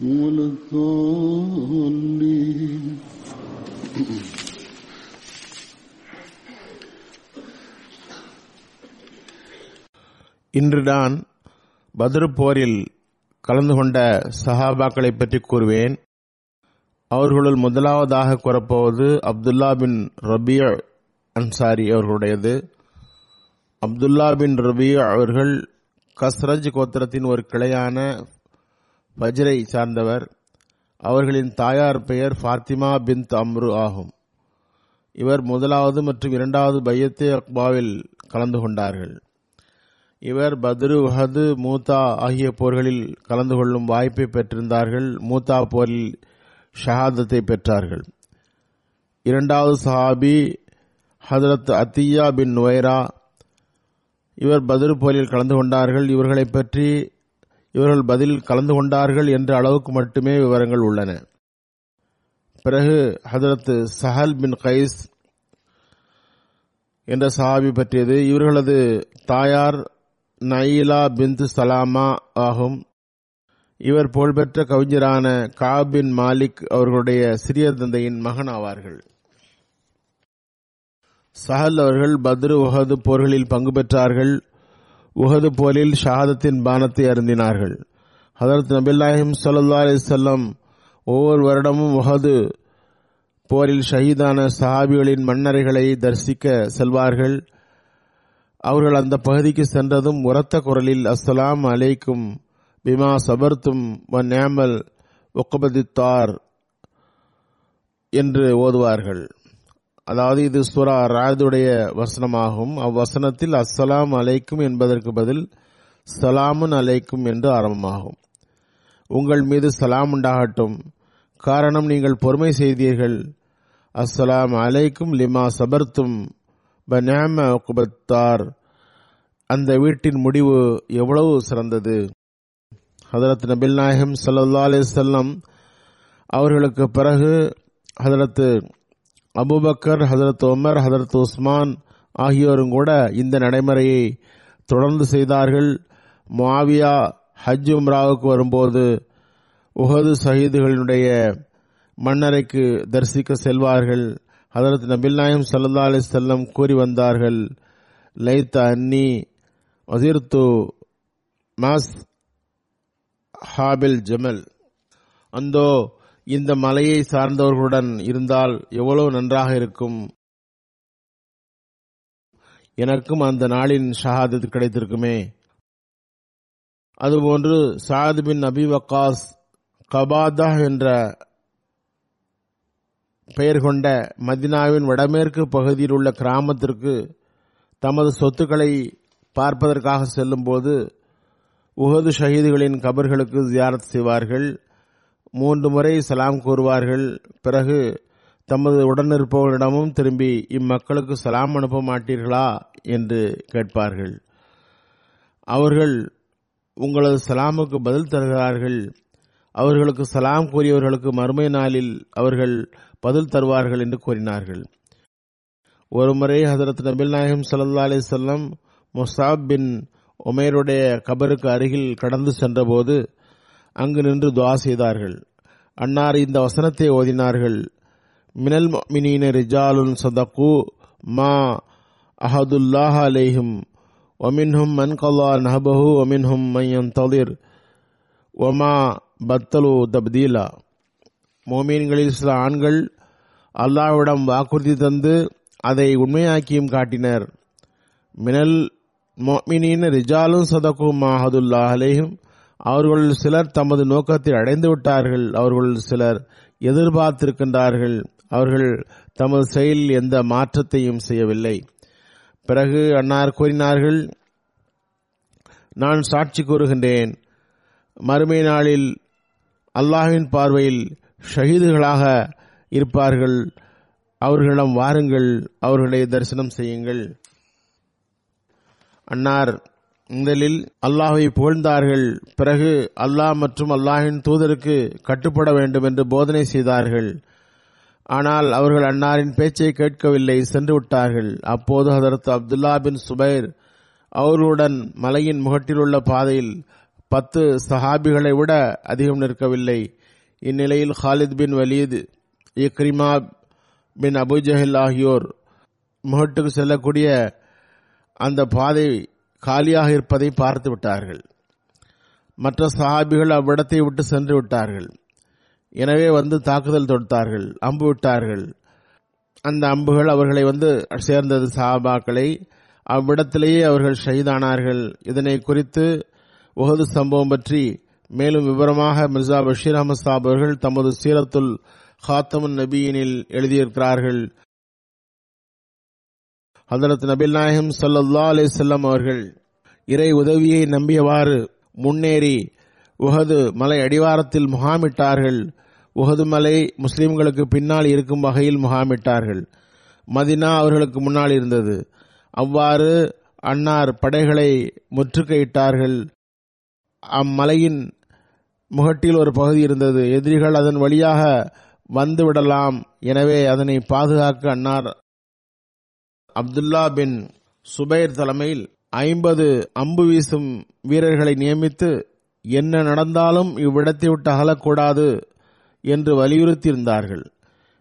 ولا الضالين இன்று நான் பத்ரு போரில் கலந்து கொண்ட சஹாபாக்களை பற்றி கூறுவேன் அவர்களுள் முதலாவதாக கூறப்போவது அப்துல்லா பின் ரபிய அன்சாரி அவர்களுடையது அப்துல்லா பின் ரபிய அவர்கள் கஸ்ரஜ் கோத்திரத்தின் ஒரு கிளையான பஜ்ரை சார்ந்தவர். அவர்களின் தாயார் பெயர் ஃபாத்திமா பின் அம்ரு ஆகும். இவர் முதலாவது மற்றும் இரண்டாவது பையத்தே அக்பாவில் கலந்து கொண்டார்கள். இவர் பத்ரு வஹது மூத்தா ஆகிய போர்களில் கலந்து கொள்ளும் வாய்ப்பை பெற்றிருந்தார்கள். மூத்தா போரில் ஷஹாதத்தை பெற்றார்கள். இரண்டாவது சஹாபி ஹதரத் அத்தியா பின் நுவைரா. இவர் பத்ரு போரில் கலந்து கொண்டார்கள். இவர்களை பற்றி இவர்கள் பதில் கலந்து கொண்டார்கள் என்ற அளவுக்கு மட்டுமே விவரங்கள் உள்ளன. பிறகு ஹதரத் சஹல் பின் கைஸ் என்ற சஹாபி பற்றியது. இவர்களது தாயார் நயிலா பிந்து சலாமா ஆகும். இவர் புகழ்பெற்ற கவிஞரான காபின் மாலிக் அவர்களுடைய சிறிய தந்தையின் மகன் ஆவார்கள். சஹல் அவர்கள் பத்ரு உஹது போர்களில் பங்கு பெற்றார்கள். உஹது போரில் ஷஹாதத்தின் பானத்தை அருந்தினார்கள். ஹதரத் நபில்லாஹிம் சல்லா அலிசல்லம் ஒவ்வொரு வருடமும் உஹது போரில் ஷஹீதான சஹாபிகளின் மண்ணறைகளை தரிசிக்க செல்வார்கள். அவர்கள் அந்த பகுதிக்கு சென்றதும் உரத்த குரலில் அஸ்ஸலாம் அலைக்கும் பிமா சபர்த்தும் வ நேமல் ஒக்கபதித்தார் என்று ஓதுவார்கள். அதாவது இது சுரா ராதுடைய வசனமாகும். அவ்வசனத்தில் அஸ்ஸலாம் அலைக்கும் என்பதற்கு பதில் சலாமுன் அலைக்கும் என்று ஆரம்பமாகும். உங்கள் மீது சலாம் உண்டாகட்டும். காரணம் நீங்கள் பொறுமை செய்தீர்கள். அஸ்ஸலாம் அலைக்கும் லிமா சபர்த்தும் பனாம குபத்தார் அந்த வீட்டின் முடிவு எவ்வளவு சிறந்தது? ஹதரத் நபில் நாயகம் சல்லா அலிசல்லம் அவர்களுக்கு பிறகு Hazrat Abu Bakr Hazrat Umar Hazrat Usman ஆகியோரும் கூட இந்த நடைமுறையை தொடர்ந்து செய்தார்கள். மாவியா ஹஜ் உம்ராவுக்கு வரும்போது உஹது சஹீதுகளினுடைய மன்னரைக்கு தரிசிக்க செல்வார்கள். ஹதரத் நபில் நாயம் சல்லா அலி செல்லம் கூறி வந்தார்கள் லைத்த அன்னி வசீர்த்து மாஸ் ஹாபில் ஜமல். அந்தோ இந்த மலையை சார்ந்தவர்களுடன் இருந்தால் எவ்வளவு நன்றாக இருக்கும்? எனக்கும் அந்த நாளின் ஷஹாதத் கிடைத்திருக்குமே. அதுபோன்று சாத் பின் அபி வக்காஸ் கபாதா என்ற பெயர் கொண்ட மதினாவின் வடமேற்கு பகுதியில் உள்ள கிராமத்திற்கு தமது சொத்துக்களை பார்ப்பதற்காக செல்லும்போது உஹது ஷஹீதுகளின் கபர்களுக்கு ஜியாரத் செய்வார்கள். மூன்று முறை சலாம் கூறுவார்கள். பிறகு தமது உடனிருப்பவர்களிடமும் திரும்பி இம்மக்களுக்கு சலாம் அனுப்ப மாட்டீர்களா? என்று கேட்பார்கள். அவர்கள் உங்களது சலாமுக்கு பதில் தருகிறார்கள். அவர்களுக்கு சலாம் கூறியவர்களுக்கு மறுமை நாளில் அவர்கள் பதில் தருவார்கள் என்று கூறினார்கள். ஒருமுறை ஹதரத் நபில் நாயகம் சல்லா அலி சொல்லம் முசாப் பின் உமேருடைய கபருக்கு அருகில் கடந்து சென்றபோது அங்கு நின்று துவா செய்தார்கள். அன்னார் இந்த வசனத்தை ஓதினார்கள். மினல் மினீன ரிஜாலுன் சதக்கு மா அஹதுல்லாஹ் அலேஹும். ஒமின்ஹும் மன் கல்லா நஹபஹு ஒமின்ஹும் மையன் தளிர் ஒமா பத்தலு தப்தீலா. மோமீன்களில் சில ஆண்கள் அல்லாஹ்விடம் வாக்குறுதி தந்து அதை உண்மையாக்கியும் காட்டினர். மினல் மோமினின் ரிஜாலும் சதக்கும் மாஹதுல்லாஹ் அலேஹும். அவர்கள் சிலர் தமது நோக்கத்தை அடைந்து விட்டார்கள். அவர்கள் சிலர் எதிர்பார்த்திருக்கின்றார்கள். அவர்கள் தமது செயலில் எந்த மாற்றத்தையும் செய்யவில்லை. பிறகு அன்னார் கூறினார்கள் நான் சாட்சி கூறுகின்றேன். மறுமை நாளில் அல்லாஹின் பார்வையில் ஷஹீதுகளாக இருப்பார்கள். அவர்களிடம் வாருங்கள். அவர்களை தரிசனம் செய்யுங்கள். அன்னார் முதலில் அல்லாஹை புகழ்ந்தார்கள். பிறகு அல்லாஹ் மற்றும் அல்லாஹின் தூதருக்கு கட்டுப்பட வேண்டும் என்று போதனை செய்தார்கள். ஆனால் அவர்கள் அன்னாரின் பேச்சை கேட்கவில்லை சென்று விட்டார்கள். அப்போது ஹதரத் அப்துல்லா பின் சுபைர் அவர்களுடன் மலையின் முகட்டில் உள்ள பாதையில் பத்து சஹாபிகளை விட அதிகம் நிற்கவில்லை. இந்நிலையில் Khalid bin Walid Ikrimah bin Abu Jahl ஆகியோர் முகட்டுக்கு செல்லக்கூடிய அந்த பாதை காலியாக இருப்பதை பார்த்து விட்டார்கள். மற்ற சஹாபிகள் அவ்விடத்தை விட்டு சென்று விட்டார்கள். எனவே வந்து தாக்குதல் தொடுத்தார்கள் அம்பு விட்டார்கள். அந்த அம்புகள் அவர்களை வந்து சேர்ந்தது சஹாபாக்களை. அவ்விடத்திலேயே அவர்கள் ஷஹீதானார்கள். இதனை குறித்து உகது சம்பவம் பற்றி மேலும் விவரமாக மிர்சா பஷீர் அஹமது சாப் அவர்கள் தமது சீரத்துல் ஹாத்தமுன் நபியினில் எழுதியிருக்கிறார்கள். ஹதரத் நபில் நாயகம் சல்லா அலி செல்லம் அவர்கள் இறை உதவியை நம்பியவாறு முன்னேறி உகது மலை அடிவாரத்தில் முகாமிட்டார்கள். உகது மலை முஸ்லிம்களுக்கு பின்னால் இருக்கும் வகையில் முகாமிட்டார்கள். மதினா அவர்களுக்கு முன்னால் இருந்தது. அவ்வாறு அன்னார் படைகளை முற்றுகையிட்டார்கள். அம்மலையின் முகட்டில் ஒரு பகுதி இருந்தது. எதிரிகள் அதன் வழியாக வந்துவிடலாம் எனவே அதனை பாதுகாக்க அன்னார் அப்துல்லா பின் சுபைர் தலைமையில் ஐம்பது அம்பு வீசும் வீரர்களை நியமித்து என்ன நடந்தாலும் இவ்விடத்தை விட்டு அகலக்கூடாது என்று வலியுறுத்தியிருந்தார்கள்.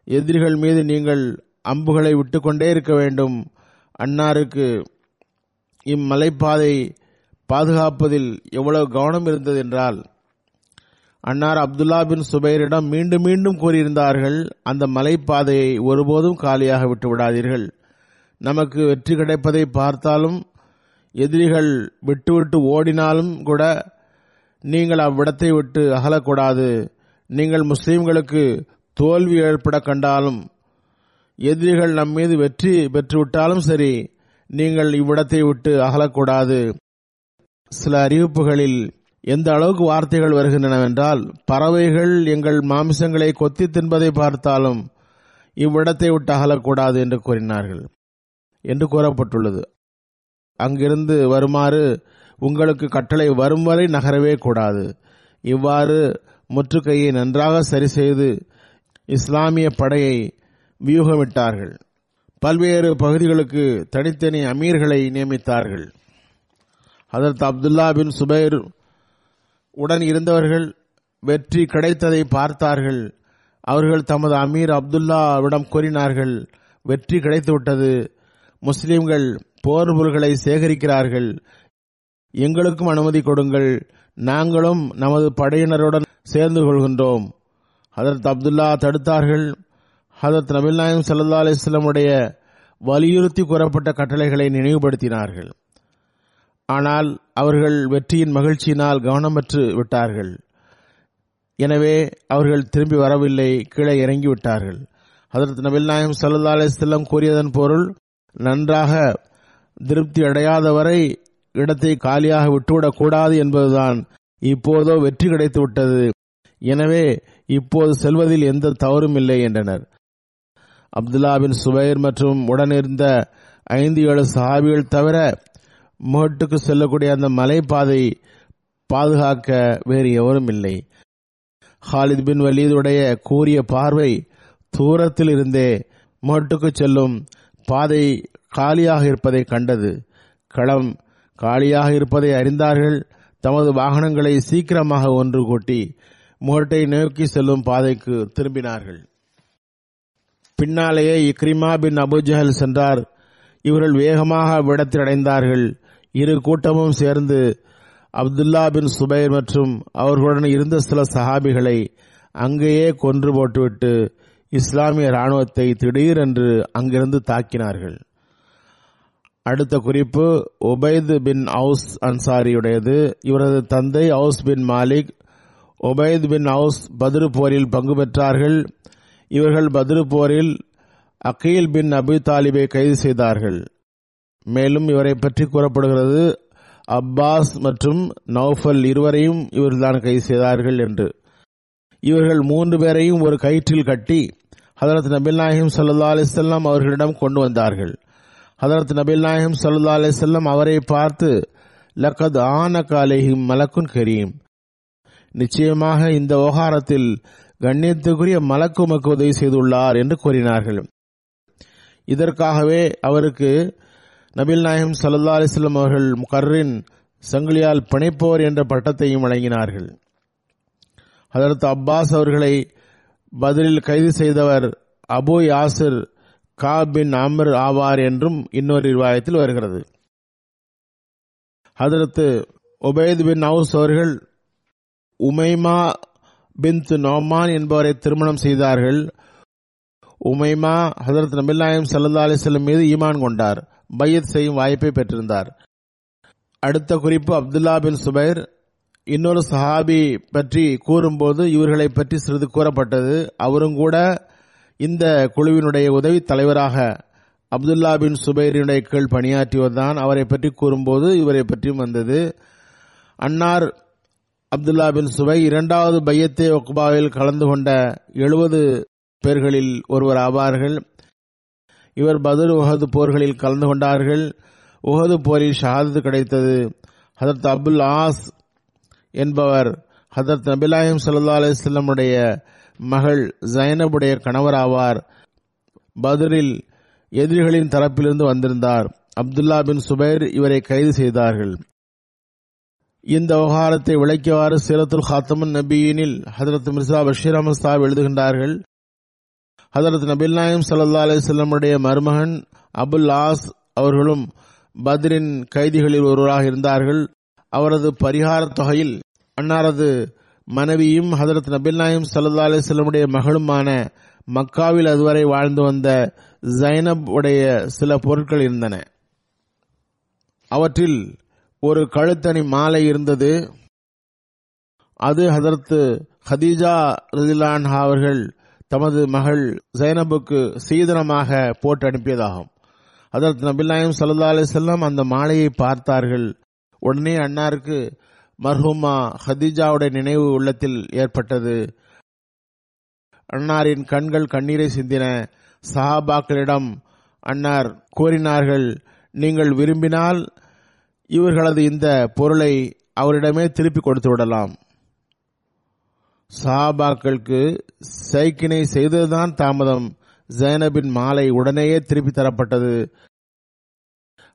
எதிரிகள் மீது நீங்கள் அம்புகளை விட்டுக்கொண்டே இருக்க வேண்டும். அன்னாருக்கு இம்மலைப்பாதை பாதுகாப்பதில் எவ்வளவு கவனம் இருந்தது என்றால் அன்னார் அப்துல்லா பின் சுபைரிடம் மீண்டும் மீண்டும் கூறியிருந்தார்கள் அந்த மலைப்பாதையை ஒருபோதும் காலியாக விட்டு விடாதீர்கள். நமக்கு வெற்றி கிடைப்பதை பார்த்தாலும் எதிரிகள் விட்டுவிட்டு ஓடினாலும் கூட நீங்கள் அவ்விடத்தை விட்டு அகலக்கூடாது. நீங்கள் முஸ்லீம்களுக்கு தோல்வி ஏற்பட கண்டாலும் எதிரிகள் நம் மீது வெற்றி பெற்றுவிட்டாலும் சரி நீங்கள் இவ்விடத்தை விட்டு அகலக்கூடாது. சில அறிவிப்புகளில் எந்த அளவுக்கு வார்த்தைகள் வருகின்றனவென்றால் பறவைகள் எங்கள் மாமிசங்களை கொத்தி தின்பதை பார்த்தாலும் இவ்விடத்தை விட்டு அகலக்கூடாது என்று கூறினார்கள். என்று கூறப்பட்டுள்ளது. அங்கிருந்து வருமாறு உங்களுக்கு கட்டளை வரும் வரை நகரவே கூடாது. இவ்வாறு முற்றுகையை நன்றாக சரி செய்து இஸ்லாமிய படையை வியூகமிட்டார்கள். பல்வேறு பகுதிகளுக்கு தனித்தனி அமீர்களை நியமித்தார்கள். அதற்கு அப்துல்லா பின் சுபைர் உடன் இருந்தவர்கள் வெற்றி கிடைத்ததை பார்த்தார்கள். அவர்கள் தமது அமீர் அப்துல்லாவிடம் கூறினார்கள் வெற்றி கிடைத்துவிட்டது. முஸ்லிம்கள் போர் பொருள்களை சேகரிக்கிறார்கள். எங்களுக்கும் அனுமதி கொடுங்கள். நாங்களும் நமது படையினருடன் சேர்ந்து கொள்கின்றோம். ஹதரத் அப்துல்லா தடுத்தார்கள். ஹதரத் நபில் நாயம் சல்லா அலிஸ்லமுடைய வலியுறுத்தி கூறப்பட்ட கட்டளைகளை நினைவுபடுத்தினார்கள். ஆனால் அவர்கள் வெற்றியின் மகிழ்ச்சியினால் கவனமற்று விட்டார்கள். எனவே அவர்கள் திரும்பி வரவில்லை கீழே இறங்கி விட்டார்கள் நபில் நாயம் சல்லா அலிஸ்லம் கூறியதன் பொருள் நன்றாக திருப்தி அடையாதவரை இடத்தை காலியாக விட்டுவிடக் கூடாது என்பதுதான் இப்போதோ வெற்றி கிடைத்து விட்டது. எனவே இப்போது செல்வதில் எந்த தவறும் இல்லை என்றனர். அப்துல்லா பின் சுபைர் மற்றும் உடனிருந்த ஐந்து ஏழு சஹாபிகள் தவிர முகட்டுக்கு செல்லக்கூடிய அந்த மலைப்பாதை பாதுகாக்க வேறு எவரும் இல்லை. ஹாலித் பின் வலீதுடைய கூறிய பார்வை தூரத்தில் இருந்தே முகட்டுக்கு செல்லும் பாதை காலியாக இருப்பதை கண்டது. களம் காலியாக இருப்பதை அறிந்தார்கள். தமது வாகனங்களை சீக்கிரமாக ஒன்று கூட்டி முகட்டை நோக்கி செல்லும் பாதைக்கு திரும்பினார்கள். பின்னாலேயே இக்ரிமா பின் அபுஜஹல் சென்றார். இவர்கள் வேகமாக விடத்தில் அடைந்தார்கள். இரு கூட்டமும் சேர்ந்து அப்துல்லா பின் சுபைர் மற்றும் அவர்களுடன் இருந்த சில சஹாபிகளை அங்கேயே கொன்று போட்டுவிட்டு இஸ்லாமிய ராணுவத்தை திடீரென்று அங்கிருந்து தாக்கினார்கள். அடுத்த குறிப்பு ஒபைது பின் அவுஸ் அன்சாரியுடையது. இவரது தந்தை Aws bin Malik Ubaid bin Aws Badr போரில் பங்கு பெற்றார்கள். இவர்கள் பத்ரு போரில் அகீல் பின் அபி தாலிபை கைது செய்தார்கள். மேலும் இவரை பற்றி கூறப்படுகிறது அப்பாஸ் மற்றும் நௌஃபல் இருவரையும் இவர்கள்தான் கைது செய்தார்கள் என்று. இவர்கள் மூன்று பேரையும் ஒரு கயிற்றில் கட்டி ஹதரத் நபில் நாயகம் சல்லா அலிசல்லாம் அவர்களிடம் கொண்டு வந்தார்கள். ஹதரத் நபில் நாயகம் சல்லா அலிசல்லாம் அவரை பார்த்து லக்கத் ஆன காலேஹிம் மலக்குன் கரீம். நிச்சயமாக இந்த விவகாரத்தில் கண்ணியத்துக்குரிய மலக்கு உமக்கு உதவி செய்துள்ளார் என்று கூறினார்கள். இதற்காகவே அவருக்கு நபில் நாயகம் சல்லா அலிஸ்லாம் அவர்கள் முகர்ரின் சங்கிலியால் பிணைப்போர் என்ற பட்டத்தையும் வழங்கினார்கள். அதற்கு அப்பாஸ் அவர்களை பதிலில் கைது செய்தவர் அபு யாசிர் கா பின் அமர் ஆவார் என்றும் இன்னொரு நிர்வாகத்தில் வருகிறது. அதற்கு உபேத் பின் அவுஸ் அவர்கள் உமைமா பின் நோமான் என்பவரை திருமணம் செய்தார்கள். உமைமா ஹதரத் நபில்லாயம் சல்லா அலிஸ்லம் மீது ஈமான் கொண்டார். பையத் செய்யும் வாய்ப்பை பெற்றிருந்தார். அடுத்த குறிப்பு அப்துல்லா பின் சுபைர் இன்னொரு சஹாபி பற்றி கூறும்போது இவர்களை பற்றி சிறிது கூறப்பட்டது. அவரும் கூட இந்த குழுவினுடைய உதவி தலைவராக அப்துல்லா பின் சுபைரினுடைய கீழ் பணியாற்றியவர்தான் அவரை பற்றி கூறும்போது இவரை பற்றியும் வந்தது. அன்னார் அப்துல்லா பின் சுபை இரண்டாவது பையத்தே ஒக்பாவில் கலந்து கொண்ட எழுபது பேர்களில் ஒருவர் ஆவார்கள். இவர் பதுர் உஹது போர்களில் கலந்து கொண்டார்கள். உஹது போரில் ஷஹாதத்து கிடைத்தது. ஹதரத் அப்துல் ஆஸ் என்பவர் ஹதரத் நபிலாயம் சல்லா அலிஸ்லமுடைய மகள் ஜைனபுடைய கணவர் ஆவார் பதரில் எதிரிகளின் தரப்பிலிருந்து வந்திருந்தார். அப்துல்லா பின் சுபைர் இவரை கைது செய்தார்கள். இந்த விவகாரத்தை விளக்கியவாறு சீரத்துல் ஹாத்தமன் நபியினில் ஹதரத் மிர்சா பஷீர் அஹமது சாப் எழுதுகின்றார்கள். ஹதரத் நபில் நாயம் சல்லா அலிஸ்லமுடைய மருமகன் அபுல் ஆஸ் அவர்களும் பத்ரின் கைதிகளில் ஒருவராக இருந்தார்கள். அவரது பரிகார தொகையில் அன்னாரது மனைவியும் ஹதரத் நபில் நாயம் சல்லா அலிஸ்லமுடைய மகளுமான மக்காவில் அதுவரை வாழ்ந்து வந்த ஜைனப் உடைய சில பொருட்கள் இருந்தன. அவற்றில் ஒரு கழுத்தணி மாலை இருந்தது. அது ஹதரத்து ஹதீஜா ரதிலான்ஹா அவர்கள் தமது மகள் ஜைனபுக்கு சீதனமாக போட்டு அனுப்பியதாகும். அதற்கு நபில்லாயம் சல்லா அலிசல்லாம் அந்த மாலையை பார்த்தார்கள். உடனே அன்னாருக்கு மர்ஹூமா ஹதீஜாவுடைய நினைவு உள்ளத்தில் ஏற்பட்டது. அன்னாரின் கண்கள் கண்ணீரை சிந்தின சஹாபாக்களிடம் அன்னார் கூறினார்கள் நீங்கள் விரும்பினால் இவர்களது இந்த பொருளை அவரிடமே திருப்பி கொடுத்து விடலாம். சஹாபாக்களுக்கு சைக்கினை செய்ததுதான் தாமதம். ஜைனபின் மாலை உடனேயே திருப்பி தரப்பட்டது.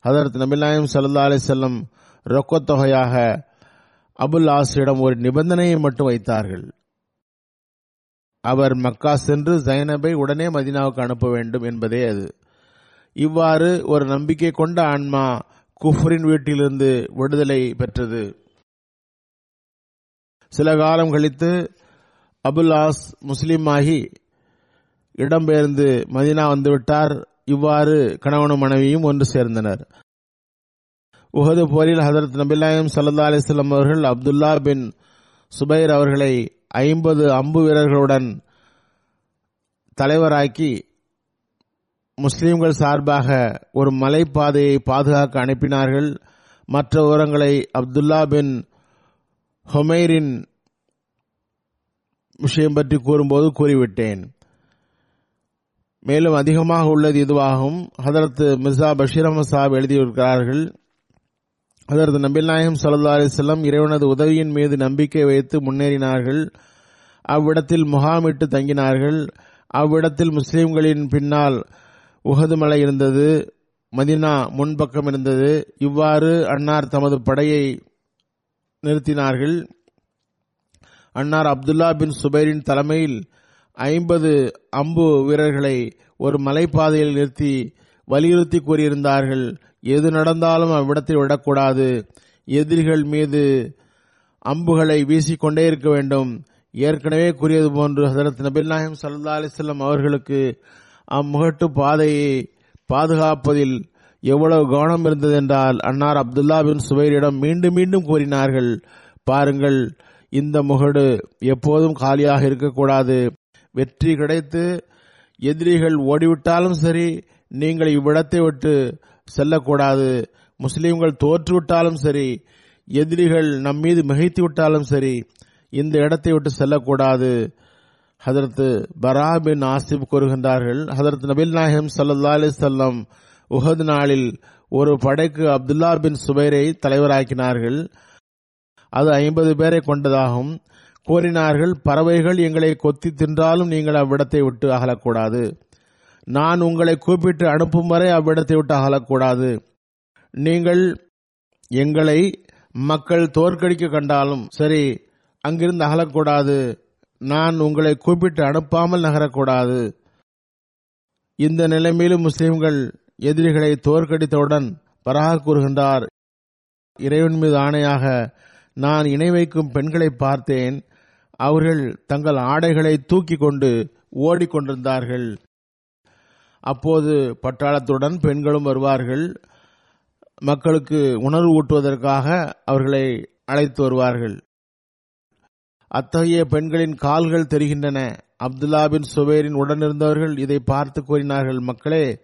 அதற்கு நபிநாயம் சல்லா அலி ரொக்கத்தொகையாக ரொக்கத் அபுல் ஒரு நிபந்தனையை மட்டும் வைத்தார்கள். அவர் மக்கா சென்று ஜைனபை உடனே மதினாவுக்கு அனுப்ப வேண்டும் என்பதே அது. இவ்வாறு ஒரு நம்பிக்கை கொண்ட ஆன்மா குஃபரின் வீட்டிலிருந்து விடுதலை பெற்றது. சில காலம் கழித்து அபுல் ஆஸ் முஸ்லீமாகி இடம்பெயர்ந்து மதினா வந்துவிட்டார். இவ்வாறு கணவனும் மனைவியும் ஒன்று சேர்ந்தனர். உஹது போரில் ஹதரத் நபிலாயம் சல்லா அலிஸ்லாம் அவர்கள் அப்துல்லா பின் சுபைர் அவர்களை ஐம்பது அம்பு வீரர்களுடன் தலைவராக்கி முஸ்லீம்கள் சார்பாக ஒரு மலைப்பாதையை பாதுகாக்க அனுப்பினார்கள். மற்ற விவரங்களை அப்துல்லா பின் ஹொமைரின் விஷயம் பற்றி கூறும்போது கூறிவிட்டேன். மேலும் அதிகமாக உள்ளது இதுவாகும். ஹதரத் மிர்சா பஷீர் அஹமத் சாப் எழுதியிருக்கிறார்கள். அதற்கு நபில் நாயகம் சல்லா அலிசல்லாம் இறைவனது உதவியின் மீது நம்பிக்கை வைத்து முன்னேறினார்கள். அவ்விடத்தில் முகாமிட்டு தங்கினார்கள். அவ்விடத்தில் முஸ்லிம்களின் பின்னால் உகது மலை இருந்தது. மதினா முன்பக்கம் இருந்தது. இவ்வாறு அன்னார் தமது படையை நிறுத்தினார்கள். அன்னார் அப்துல்லா பின் சுபைரின் தலைமையில் ஐம்பது அம்பு வீரர்களை ஒரு மலைப்பாதையில் நிறுத்தி வலியுறுத்தி கூறியிருந்தார்கள். எது நடந்தாலும் அவ்விடத்தை விடக்கூடாது. எதிரிகள் மீது அம்புகளை வீசிக்கொண்டே இருக்க வேண்டும். ஏற்கனவே கூறியது போன்று ஹசரத் நபில் நாயம் சல்லா அலிஸ்லாம் அவர்களுக்கு அம்முகட்டு பாதையை பாதுகாப்பதில் எவ்வளவு கவனம் இருந்தது என்றால் அன்னார் அப்துல்லா பின் சுபைரிடம் மீண்டும் மீண்டும் கூறினார்கள் பாருங்கள் இந்த முகடு எப்போதும் காலியாக இருக்கக்கூடாது. வெற்றி கிடைத்து எதிரிகள் ஓடிவிட்டாலும் சரி நீங்கள் இவ்விடத்தை விட்டு செல்லக்கூடாது. முஸ்லீம்கள் தோற்றுவிட்டாலும் சரி எதிரிகள் நம் மீது மிகைத்து விட்டாலும் சரி இந்த இடத்தை விட்டு செல்லக்கூடாது. ஹதரத்து பரா பின் ஆசிப் கூறுகின்றார்கள் ஹதரத் நபில் நாயகம் சல்லா அலிசல்லம் உஹது நாளில் ஒரு படைக்கு அப்துல்லா பின் சுபைரை தலைவராக்கினார்கள். அது ஐம்பது பேரை கொண்டதாகும். கூறினார்கள் பறவைகள் எங்களை கொத்தி தின்றாலும் நீங்கள் அவ்விடத்தை விட்டு அகலக்கூடாது. நான் உங்களை கூப்பிட்டு அனுப்பும் வரை அவ்விடத்தை விட்டு அகலக்கூடாது. நீங்கள் எங்களை மக்கள் தோற்கடிக்க கண்டாலும் சரி அங்கிருந்து அகலக்கூடாது. நான் உங்களை கூப்பிட்டு அனுப்பாமல் நகரக்கூடாது. இந்த நிலைமையிலும் முஸ்லிம்கள் எதிரிகளை தோற்கடித்தவுடன் பராக கூறுகின்றார். இறைவன் மீது ஆணையாக நான் இணை வைக்கும் பெண்களை பார்த்தேன். அவர்கள் தங்கள் ஆடைகளை தூக்கி கொண்டு ஓடிக்கொண்டிருந்தார்கள். அப்போது பட்டாளத்துடன் பெண்களும் வருவார்கள். மக்களுக்கு உணர்வு ஊட்டுவதற்காக அவர்களை அழைத்து வருவார்கள். அத்தகைய பெண்களின் கால்கள் தெரிகின்றன. அப்துல்லா பின் சுபேரின் உடனிருந்தவர்கள் இதை பார்த்து கூறினார்கள். மக்களே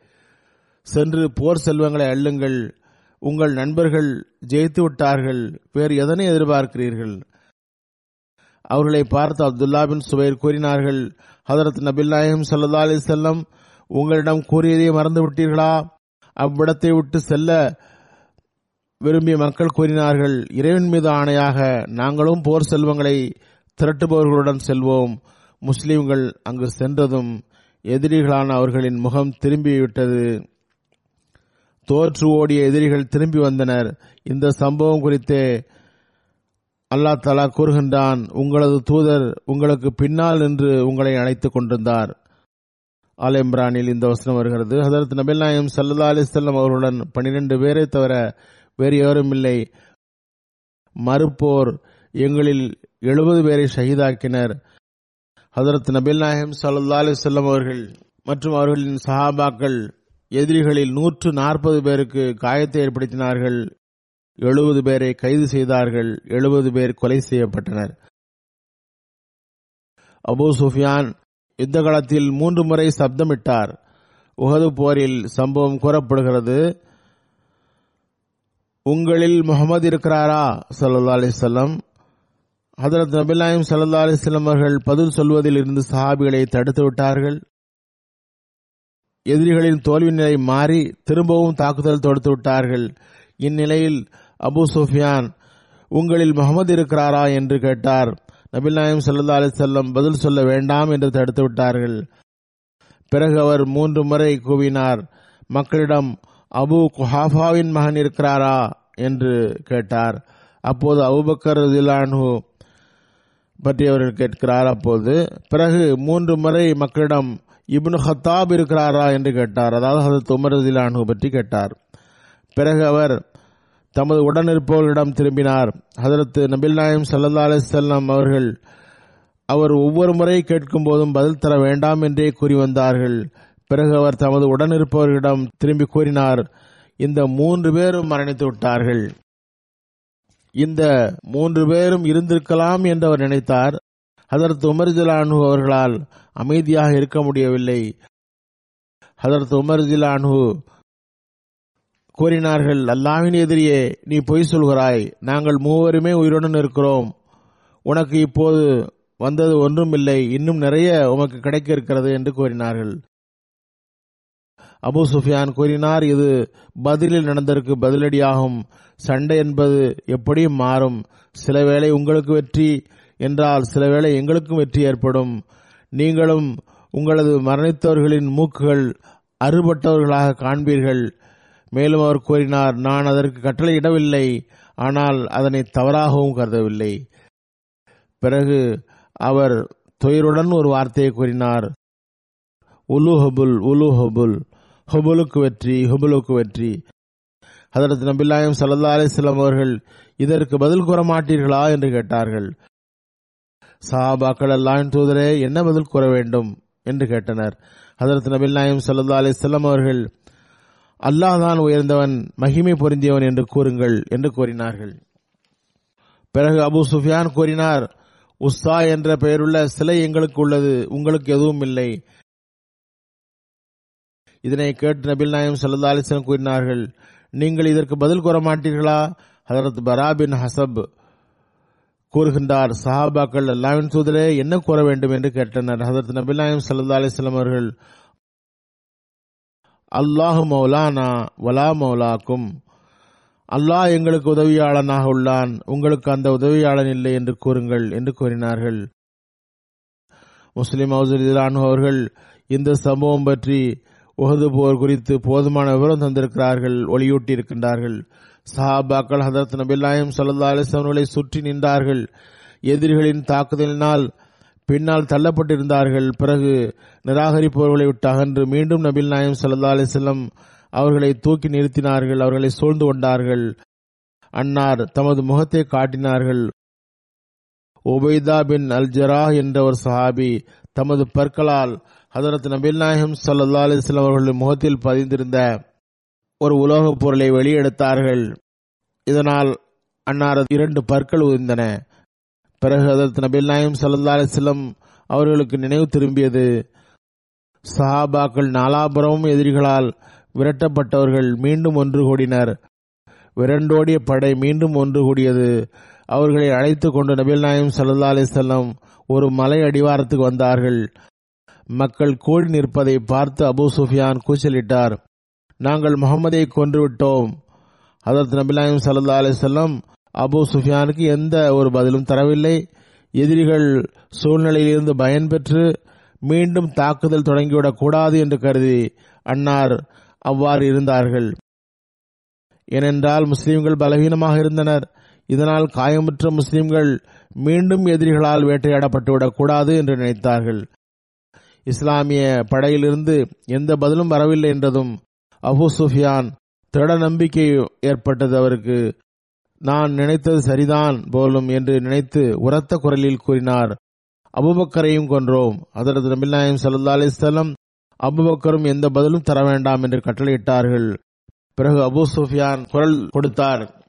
சென்று போர் செல்வங்களை அள்ளுங்கள். உங்கள் நண்பர்கள் ஜெயித்து விட்டார்கள். வேறு எதனை எதிர்பார்க்கிறீர்கள்? அவர்களை பார்த்து அப்துல்லா பின் சுபைர் கூறினார்கள். ஹதரத் நபில் நாயகம் சல்லா அலி செல்லம் உங்களிடம் கூறியதை மறந்துவிட்டீர்களா? அவ்விடத்தை விட்டு செல்ல விரும்பிய மக்கள் கூறினார்கள் இறைவன் மீது ஆணையாக நாங்களும் போர் செல்வங்களை திரட்டுபவர்களுடன் செல்வோம். முஸ்லிம்கள் அங்கு சென்றதும் எதிரிகளான அவர்களின் முகம் திரும்பிவிட்டது. தோற்று ஓடிய எதிரிகள் திரும்பி வந்தனர். இந்த சம்பவம் குறித்தே அல்லாஹ் தலா கூறுகின்றான் உங்களது தூதர் உங்களுக்கு பின்னால் நின்று உங்களை அழைத்துக் கொண்டிருந்தார். ஆல் இம்ரானில் இந்த வசனம் வருகிறது. ஹதரத் நபில் நாயம் சல்லா அலிசல்லம் அவர்களுடன் பன்னிரண்டு பேரை தவிர வேறு யாரும் இல்லை. மறுப்போர் எங்களில் எழுபது பேரை ஷஹீதாக்கினர். ஹதரத் நபில் நாயம் சல்லா அலிசல்லம் அவர்கள் மற்றும் அவர்களின் சஹாபாக்கள் எதிரிகளில் நூற்று நாற்பது பேருக்கு காயத்தை ஏற்படுத்தினார்கள். எழுபது பேரை கைது செய்தார்கள். எழுபது பேர் கொலை செய்யப்பட்டனர். அபு சுஃபியான் யுத்த காலத்தில் மூன்று முறை சப்தமிட்டார். உகது போரில் சம்பவம் கூறப்படுகிறது. உங்களில் முகமது இருக்கிறாரா? சல்லா அலிசல்லம் ஹதரத் நபிலாயம் சல்லா அலிஸ்லம் அவர்கள் பதில் சொல்வதில் இருந்து சஹாபிகளை தடுத்து விட்டார்கள். எதிரிகளின் தோல்வி நிலை மாறி திரும்பவும் தாக்குதல் தொடுத்து விட்டார்கள். இந்நிலையில் அபு சுஃபியான் உங்களில் முகமது இருக்கிறாரா? என்று கேட்டார். நபில் நாயம் சல்லா அலிசல்லம் பதில் சொல்ல வேண்டாம் என்று தடுத்து விட்டார்கள். பிறகு அவர் மூன்று முறை கூவினார். மக்களிடம் அபு குஹாஃபாவின் மகன் இருக்கிறாரா? என்று கேட்டார். அப்போது அபுபக்கர் ரதிலானு பற்றி அவர்கள் கேட்கிறார். அப்போது பிறகு மூன்று முறை மக்களிடம் இப்னு ஹத்தாப் இருக்கிறாரா? என்று கேட்டார். அதாவது ஹசரத் உமர் ரதிலானு பற்றி கேட்டார். பிறகு அவர் தமது உடனிருப்பவர்களிடம் திரும்பினார். அதற்கு நபில் நாயம் சல்லா அலிசல்லாம் அவர்கள் அவர் ஒவ்வொரு முறை கேட்கும் போதும் பதில் தர வேண்டாம் என்றே கூறி வந்தார்கள். பிறகு அவர் தமது உடனிருப்பவர்களிடம் திரும்பி கூறினார். இந்த மூன்று பேரும் மரணித்து விட்டார்கள். இந்த மூன்று பேரும் இருந்திருக்கலாம் என்று அவர் நினைத்தார். ஹதரத் உமர் ஜிலானு அவர்களால் அமைதியாக இருக்க முடியவில்லை. ஹதரத் உமர் ஜிலானு கூறினார்கள் அல்லாவின் எதிரியே நீ பொய் சொல்கிறாய். நாங்கள் மூவருமே உயிருடன் இருக்கிறோம். உனக்கு இப்போது வந்தது ஒன்றும் இல்லை. இன்னும் நிறைய உமக்கு கிடைக்க இருக்கிறது என்று கூறினார்கள். அபு சுஃபியான் கூறினார் இது பதிலில் நடந்ததற்கு பதிலடியாகும். சண்டை என்பது எப்படியும் மாறும். சில வேளை உங்களுக்கு வெற்றி என்றால் சில வேளை எங்களுக்கும் வெற்றி ஏற்படும். நீங்களும் உங்களது மரணித்தவர்களின் மூக்குகள் அறுபட்டவர்களாக காண்பீர்கள். மேலும் அவர் கூறினார் நான் அதற்கு கட்டளையிடவில்லை ஆனால் அதனை தவறாகவும் கருதவில்லை. பிறகு அவர் துயருடன் ஒரு வார்த்தையை கூறினார் உலு ஹபுல் உலு ஹபுல் ஹபுலுக்கு வெற்றி ஹபுலுக்கு வெற்றி. அதற்கு நபில்லாயம் சல்லா அலிஸ்லாம் அவர்கள் இதற்கு பதில் கூற மாட்டீர்களா? என்று கேட்டார்கள். சஹாபாக்கள் அல்லாஹின் தூதரே என்ன பதில் கூற வேண்டும்? என்று கேட்டனர். ஹதரத் நபில் நாயம் சல்லா அலிஸ்லாம் அவர்கள் அல்லாஹ் தான் உயர்ந்தவன் மகிமை பொருந்தியவன் என்று கூறுங்கள் என்று கூறினார்கள். பிறகு அபு சுஃபியான் கூறினார் உஸ்ஸா என்ற பெயருள்ள சிலை எங்களுக்கு உள்ளது உங்களுக்கு எதுவும் இல்லை. இதனை கேட்டு நபில் நாயம் சல்லா அலிசன் கூறினார்கள் நீங்கள் இதற்கு பதில் கூற மாட்டீர்களா? ஹசரத் பராபின் ஹசப் கூறுகின்றார் சஹாபாக்கள் அல்லாவின் சூதரே என்ன கூற வேண்டும் என்று கேட்டனர். ஹசரத் நபில் நாயம் சல்லா அலிஸ்லாம் அவர்கள் அல்லாஹு மௌலானா வலா மௌலாக்கும். அல்லாஹ் எங்களுக்கு உதவியாளனாக உள்ளான். உங்களுக்கு அந்த உதவியாளன் இல்லை என்று கூறுங்கள் என்று கூறினார்கள். முஸ்லிம் ஹவுசலானு அவர்கள் இந்த சம்பவம் பற்றி உகது போர் குறித்து போதுமான விவரம் தந்திருக்கிறார்கள் ஒளியூட்டி இருக்கின்றார்கள் சஹாபாக்கள் ஹதரத் நபில்லாயம் சல்லா அலிஸ்வர்களை சுற்றி நின்றார்கள். எதிரிகளின் தாக்குதலினால் பின்னால் தள்ளப்பட்டிருந்தார்கள். பிறகு நிராகரிப்பவர்களை விட்டு அகன்று மீண்டும் நபில் நாயம் சல்லா அலிசல்லம் அவர்களை தூக்கி நிறுத்தினார்கள். அவர்களை சூழ்ந்து கொண்டார்கள். அன்னார் தமது முகத்தை காட்டினார்கள். உபைதா பின் அல்ஜரா என்ற ஒரு சஹாபி தமது பற்களால் ஹதரத் நபில் நாயகம் சல்லா அலிஸ்லாம் அவர்களின் முகத்தில் பதிந்திருந்த ஒரு உலோகப் பொருளை வெளியெடுத்தார்கள். இதனால் அன்னார் இரண்டு பற்கள் உதிர்ந்தன. பிறகு அதற்கு நபில் நாயம் சல்லா அலிஸ்லம் அவர்களுக்கு நினைவு திரும்பியது. சஹாபாக்கள் நாலாபுரமும் எதிரிகளால் விரட்டப்பட்டவர்கள் மீண்டும் ஒன்று கூடினர். விரண்டோடிய படை மீண்டும் ஒன்று கூடியது. அவர்களை அழைத்து கொண்டு நபில் நாயம் சல்லா அலிசல்லம் ஒரு மலை அடிவாரத்துக்கு வந்தார்கள். மக்கள் கூடி நிற்பதை பார்த்து அபு சுஃபியான் கூச்சலிட்டார். நாங்கள் முகமதை கொன்றுவிட்டோம் அதற்கு நபிலாயம் சல்லா அலிசல்லம் அபு சுஃபியானுக்கு எந்த ஒரு பதிலும் தரவில்லை. எதிரிகள் சூழ்நிலையிலிருந்து பயன்பெற்று மீண்டும் தாக்குதல் தொடங்கிவிடக் கூடாது என்று கருதி அன்னார் அவ்வாறு இருந்தார்கள். ஏனென்றால் முஸ்லிம்கள் பலவீனமாக இருந்தனர். இதனால் காயமுற்ற முஸ்லிம்கள் மீண்டும் எதிரிகளால் வேட்டையாடப்பட்டுவிடக் கூடாது என்று நினைத்தார்கள். இஸ்லாமிய படையிலிருந்து எந்த பதிலும் வரவில்லை என்றதும் அபு சுஃபியான் திட நம்பிக்கை ஏற்பட்டது அவருக்கு. நான் நினைத்தது சரிதான் போலும் என்று நினைத்து உரத்த குரலில் கூறினார். அபுபக்கரையும் கொன்றோம். அதரது நபிநாயம் சல்லா அலிஸ்லம் அபுபக்கரும் எந்த பதிலும் தர வேண்டாம் என்று கட்டளையிட்டார்கள். பிறகு அபு சுஃபியான் குரல் கொடுத்தார்.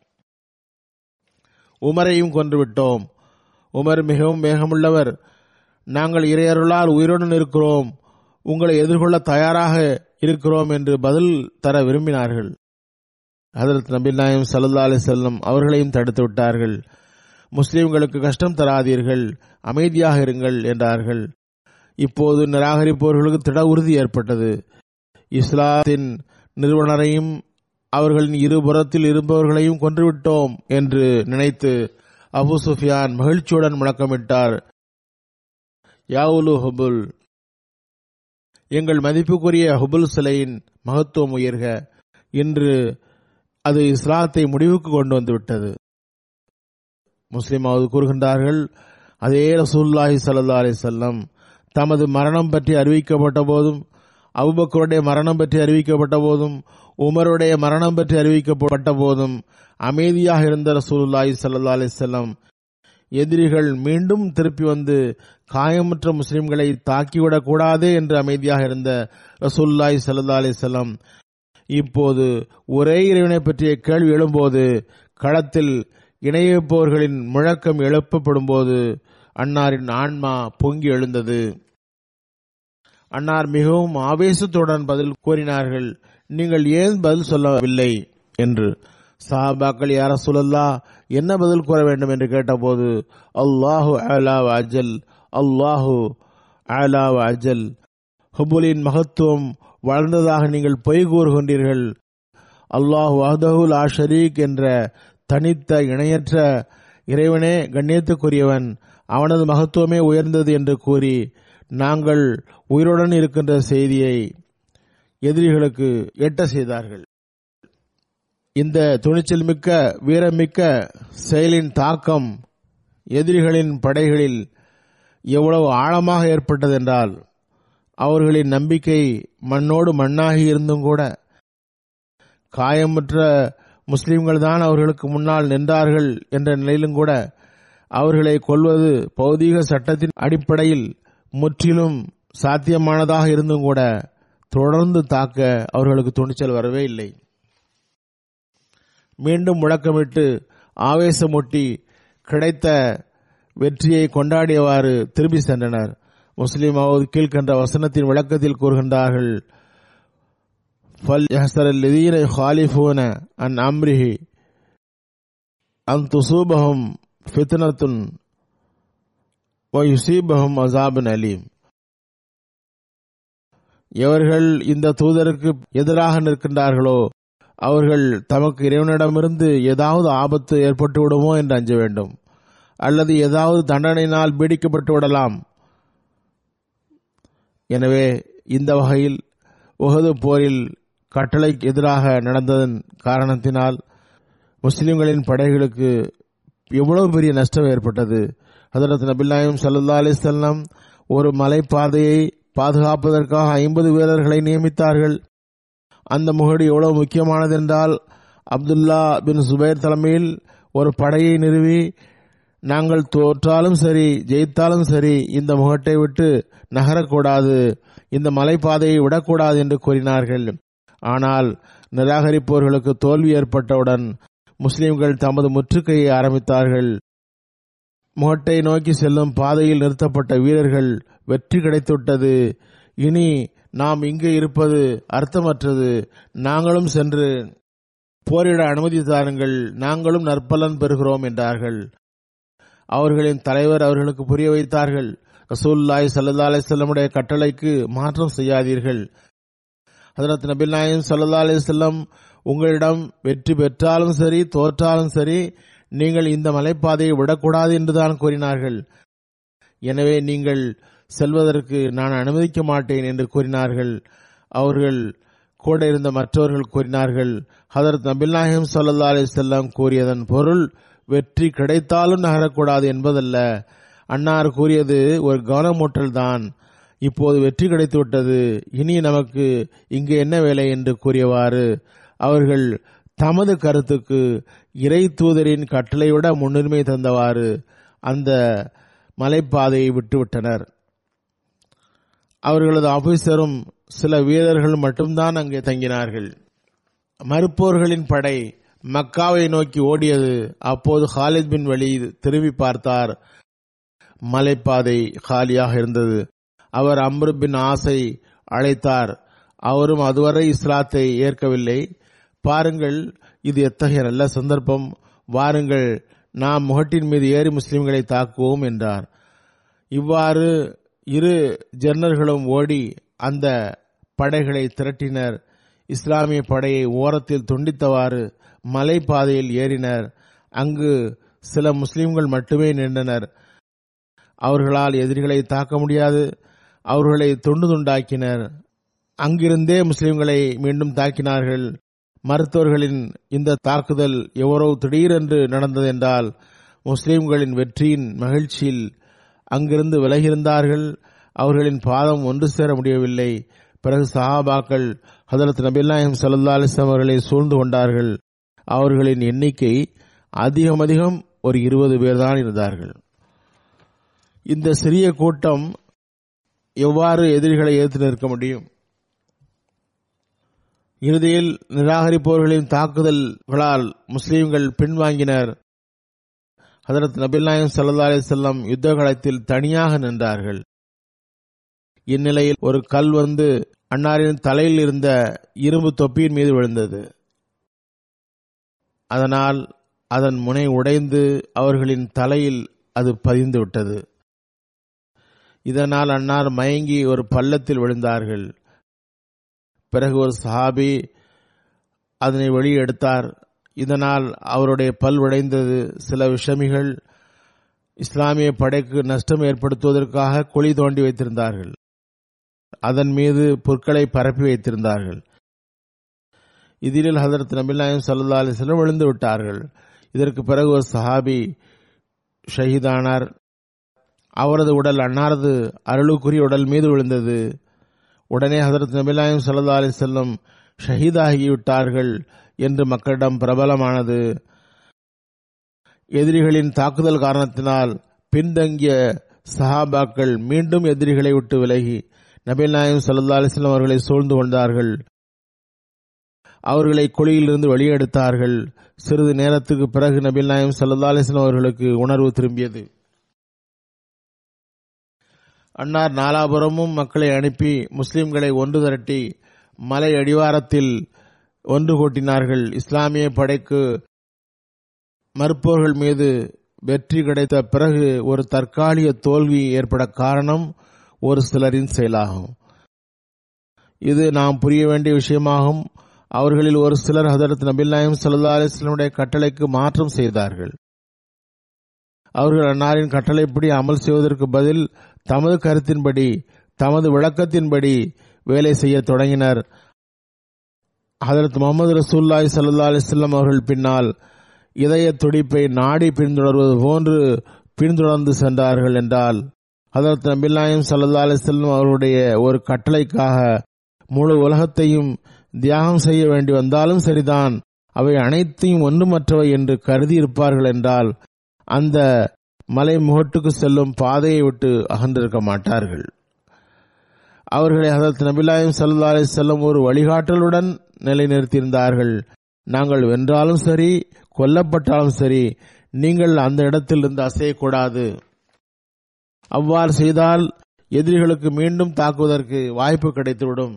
உமரையும் கொன்று விட்டோம். உமர் மிகவும் வேகமுள்ளவர். நாங்கள் இறையருளால் உயிருடன் இருக்கிறோம். உங்களை எதிர்கொள்ள தயாராக இருக்கிறோம் என்று பதில் தர விரும்பினார்கள். ஹதரத் நபில் நாயம் சல்லா அலி செல்லம் அவர்களையும் தடுத்து விட்டார்கள். முஸ்லிம்களுக்கு கஷ்டம் தராதீர்கள் அமைதியாக இருங்கள் என்றார்கள். இப்போது நிராகரிப்பவர்களுக்கு திட உறுதி ஏற்பட்டது. இஸ்லாத்தின் நிறுவனரையும் அவர்களின் இருபுறத்தில் இருப்பவர்களையும் கொன்றுவிட்டோம் என்று நினைத்து அபு சுஃபியான் மகிழ்ச்சியுடன் முழக்கமிட்டார். யாவுலு ஹபுல். எங்கள் மதிப்புக்குரிய ஹுபுல் சிலையின் மகத்துவம் உயர்க. இன்று அது இஸ்லாத்தை முடிவுக்கு கொண்டு வந்துவிட்டது முஸ்லிமாவது கூறுகின்றார்கள் அதே ரசூல்லாஹி சல்லா அலி செல்லம் தமது மரணம் பற்றி அறிவிக்கப்பட்ட போதும் அபுபக்கருடைய மரணம் பற்றி அறிவிக்கப்பட்ட போதும் உமருடைய மரணம் பற்றி அறிவிக்கப்பட்ட போதும் அமைதியாக இருந்த ரசூலுல்லாஹி சல்லா அலி செல்லம் எதிரிகள் மீண்டும் திருப்பி வந்து காயமுற்ற முஸ்லிம்களை தாக்கிவிடக் கூடாது என்று அமைதியாக இருந்த ரசூல்லாய் சல்லா அலி செல்லம் இப்போது ஒரே இறைவனை பற்றிய கேள்வி எழும்போது களத்தில் இணையப்போர்களின் முழக்கம் எழுப்பப்படும் போது அன்னாரின் ஆன்மா பொங்கி எழுந்தது. அன்னார் மிகவும் ஆவேசத்துடன் பதில் கூறினார்கள் நீங்கள் ஏன் பதில் சொல்லவில்லை? என்று. சஹாபாக்கள் யார சொல்லல்லா என்ன பதில் கூற வேண்டும்? என்று கேட்டபோது அல்லாஹு அலா அஜல் அல்லாஹு அலா அஜல். ஹுபுலின் மகத்துவம் வளர்ந்ததாக நீங்கள் பொய் கூறுகின்றீர்கள். அல்லாஹ் வஹதஹுல் ஆ ஷரீக் என்ற தனித்த இணையற்ற இறைவனே கண்ணியத்துக்குரியவன். அவனது மகத்துவமே உயர்ந்தது என்று கூறி நாங்கள் உயிருடன் இருக்கின்ற செய்தியை எதிரிகளுக்கு எட்ட செய்தார்கள். இந்த துணிச்சல் மிக்க வீரமிக்க செயலின் தாக்கம் எதிரிகளின் படைகளில் எவ்வளவு ஆழமாக ஏற்பட்டதென்றால் அவர்களின் நம்பிக்கை மண்ணோடு மண்ணாகி இருந்தும் கூட காயமுற்ற முஸ்லிம்கள் தான் அவர்களுக்கு முன்னால் நின்றார்கள் என்ற நிலையிலும் கூட அவர்களை கொல்வது பௌதீக சட்டத்தின் அடிப்படையில் முற்றிலும் சாத்தியமானதாக இருந்தும் கூட தொடர்ந்து தாக்க அவர்களுக்கு துணிச்சல் வரவே இல்லை. மீண்டும் முழக்கமிட்டு ஆவேசமூட்டி கிடைத்த வெற்றியை கொண்டாடியவாறு திரும்பி சென்றனர். முஸ்லீம் அவர் கீழ்கண்ட வசனத்தின் விளக்கத்தில் கூறுகின்றார்கள். ஃபல் யஹசரல் லதீன ஹாலிஃபூன அன் அம்ரிஹி அன் துசூபஹும் ஃபித்னத்துன் அசாபின் அலீம். எவர்கள் இந்த தூதருக்கு எதிராக நிற்கின்றார்களோ அவர்கள் தமக்கு இறைவனிடமிருந்து ஏதாவது ஆபத்து ஏற்பட்டு விடுமோ என்று அஞ்ச வேண்டும். அல்லது ஏதாவது தண்டனையினால் பீடிக்கப்பட்டு விடலாம் எனவே இந்த வகையில் உகது போரில் கட்டளைக்கு எதிராக நடந்ததன் காரணத்தினால் முஸ்லிம்களின் படைகளுக்கு எவ்வளவு பெரிய நஷ்டம் ஏற்பட்டது. ஹதரத் நபில்லாயும் சல்லா அலிசல்லாம் ஒரு மலைப்பாதையை பாதுகாப்பதற்காக ஐம்பது வீரர்களை நியமித்தார்கள். அந்த முகடு எவ்வளவு முக்கியமானது என்றால் அப்துல்லா பின் சுபைர் தலைமையில் ஒரு படையை நிறுவி நாங்கள் தோற்றாலும் சரி ஜெயித்தாலும் சரி இந்த முகட்டை விட்டு நகரக்கூடாது இந்த மலைப்பாதையை விடக்கூடாது என்று கூறினார்கள். ஆனால் நிராகரிப்பவர்களுக்கு தோல்வி ஏற்பட்டவுடன் முஸ்லிம்கள் தமது முற்றுகையை ஆரம்பித்தார்கள். முகட்டை நோக்கி செல்லும் பாதையில் நிறுத்தப்பட்ட வீரர்கள் வெற்றி கிடைத்துவிட்டது. இனி நாம் இங்கே இருப்பது அர்த்தமற்றது. நாங்களும் சென்று போரிட அனுமதி தாருங்கள். நாங்களும் நற்பலன் பெறுகிறோம் என்றார்கள். அவர்களின் தலைவர் அவர்களுக்கு புரிய வைத்தார்கள். ரசூல்லாய் சல்லா அலிசல்லமுடைய கட்டளைக்கு மாற்றம் செய்யாதீர்கள். ஹதரத் நபில் நாயம் சல்லா அலிசல்லம் உங்களிடம் வெற்றி பெற்றாலும் சரி தோற்றாலும் சரி நீங்கள் இந்த மலைப்பாதையை விடக்கூடாது என்றுதான் கூறினார்கள். எனவே நீங்கள் செல்வதற்கு நான் அனுமதிக்க மாட்டேன் என்று கூறினார்கள். அவர்கள் கூட இருந்த மற்றவர்கள் கூறினார்கள். ஹதரத் நபில் நாயம் சல்லா அலிசல்லாம் கூறியதன் பொருள் வெற்றி கிடைத்தாலும் நகரக்கூடாது என்பதல்ல. அன்னார் கூறியது ஒரு கவனமூட்டல் தான் இப்போது வெற்றி கிடைத்துவிட்டது. இனி நமக்கு இங்கு என்ன வேலை என்று கூறியவாறு அவர்கள் தமது கருத்துக்கு இறை தூதரின் கட்டளைவிட முன்னுரிமை தந்தவாறு அந்த மலைப்பாதையை விட்டுவிட்டனர். அவர்களது ஆபீசரும் சில வீரர்கள் மட்டும்தான் அங்கே தங்கினார்கள். மறுப்போர்களின் படை மக்காவை நோக்கி ஓடியது. அப்போது ஹாலித் பின் வலி திரும்பி பார்த்தார். மலைப்பாதை காலியாக இருந்தது. அவர் அம்ரு பின் ஆசை அழைத்தார். அவரும் அதுவரை இஸ்லாத்தை ஏற்கவில்லை. பாருங்கள் இது எத்தகைய நல்ல சந்தர்ப்பம். வாருங்கள் நாம் முகட்டின் மீது ஏறி முஸ்லிம்களை தாக்குவோம் என்றார். இவ்வாறு இரு ஜெர்னர்களும் ஓடி அந்த படைகளை திரட்டினர். இஸ்லாமிய படையை ஓரத்தில் துண்டித்தவாறு மலைப்பாதையில் ஏறினர். அங்கு சில முஸ்லிம்கள் மட்டுமே நின்றனர். அவர்களால் எதிரிகளை தாக்க முடியாது. அவர்களை துண்டு துண்டாக்கினர். அங்கிருந்தே முஸ்லிம்களை மீண்டும் தாக்கினார்கள். மருத்துவர்களின் இந்த தாக்குதல் எவரோ திடீரென்று நடந்தது என்றால் முஸ்லிம்களின் வெற்றியின் மகிழ்ச்சியில் அங்கிருந்து விலகியிருந்தார்கள். அவர்களின் பாதம் ஒன்று சேர முடியவில்லை. பிறகு சஹாபாக்கள் ஹதரத் நபில்லாஹிம் சல்லா அலிஸ்லாம் அவர்களை சூழ்ந்து கொண்டார்கள். அவர்களின் எண்ணிக்கை அதிகம் அதிகம் ஒரு இருபது பேர் தான் இருந்தார்கள். இந்த சிறிய கூட்டம் எவ்வாறு எதிரிகளை எதிர்த்து நிற்க முடியும்? இறுதியில் நிராகரிப்பவர்களின் தாக்குதல்களால் முஸ்லீம்கள் பின்வாங்கினர். ஹதரத் நபில்லாயம் சல்லா அலிசல்லாம் யுத்த களத்தில் தனியாக நின்றார்கள். இந்நிலையில் ஒரு கல் வந்து அன்னாரின் தலையில் இருந்த இரும்பு தொப்பியின் மீது விழுந்தது. அதனால் அதன் முனை உடைந்து அவர்களின் தலையில் அது பதிந்து விட்டது. இதனால் அன்னார் மயங்கி ஒரு பள்ளத்தில் விழுந்தார்கள். பிறகு ஒரு சஹாபி அதனை வெளியே எடுத்தார். இதனால் அவருடைய பல் உடைந்தது. சில விஷமிகள் இஸ்லாமிய படைக்கு நஷ்டம் ஏற்படுத்துவதற்காக குழி தோண்டி வைத்திருந்தார்கள். அதன் மீது புற்களை பரப்பி வைத்திருந்தார்கள். இதில் ஹதரத் நபிநாயம் சல்லா அலிஸ்லம் விழுந்து விட்டார்கள். இதற்கு பிறகு ஒரு சஹாபி ஷஹீதானார். அவரது உடல் அன்னாரது அருளுக்குரிய உடல் மீது விழுந்தது. உடனே ஹதரத் நபிநாயம் சல்லா அலிசல்லம் ஷஹீதாகிவிட்டார்கள் என்று மக்களிடம் பிரபலமானது. எதிரிகளின் தாக்குதல் காரணத்தினால் பின்தங்கிய சஹாபாக்கள் மீண்டும் எதிரிகளை விட்டு விலகி நபில் நாயம் சல்லா அலிஸ்லாம் அவர்களை சூழ்ந்து கொண்டார்கள். அவர்களை குழியிலிருந்து வெளியெடுத்தார்கள். சிறிது நேரத்துக்கு பிறகு நபில் நாயம் சல்லா அலிஸ்லாம் அவர்களுக்கு உணர்வு திரும்பியது. அன்னார் நாலாபுரமும் மக்களை அனுப்பி முஸ்லிம்களை ஒன்று திரட்டி மலை அடிவாரத்தில் ஒன்று கூட்டினார்கள். இஸ்லாமிய படைக்கு மறுப்போர்கள் மீது வெற்றி கிடைத்த பிறகு ஒரு தற்காலிக தோல்வி ஏற்பட காரணம் ஒரு சிலரின் செயலாகும். இது நாம் புரிய வேண்டிய விஷயமாகும். அவர்களில் ஒரு சிலர் ஹதரத் நபில் நாயம் சல்லா அலிஸ்லமுடைய கட்டளைக்கு மாற்றம் செய்தார்கள். அவர்கள் அன்னாரின் கட்டளைப்படி அமல் செய்வதற்கு பதில் தமது கருத்தின்படி தமது விளக்கத்தின்படி வேலை செய்ய தொடங்கினர். ஹதரத் முகமது ரசூல்லாய் சல்லா அலிஸ்லாம் அவர்கள் பின்னால் இதய துடிப்பை நாடி பின்தொடர்வது போன்று பின்தொடர்ந்து சென்றார்கள் என்றால் ஹதரத் நபில்லாயம் சல்லா அலிஸ்லம் அவர்களுடைய ஒரு கட்டளைக்காக முழு உலகத்தையும் தியாகம் செய்ய வேண்டி வந்தாலும் சரிதான். அவை அனைத்தையும் ஒன்றுமற்றவை என்று கருதி இருப்பார்கள் என்றால் அந்த மலை முகட்டுக்கு செல்லும் பாதையை விட்டு அகன்றிருக்க மாட்டார்கள். அவர்களை அதற்கு நபிலாயம் சல்லா அலி ஒரு வழிகாட்டலுடன் நிலைநிறுத்தியிருந்தார்கள். நாங்கள் வென்றாலும் சரி கொல்லப்பட்டாலும் சரி நீங்கள் அந்த இடத்திலிருந்து அசையக்கூடாது. அவ்வாறு செய்தால் எதிரிகளுக்கு மீண்டும் தாக்குவதற்கு வாய்ப்பு கிடைத்துவிடும்.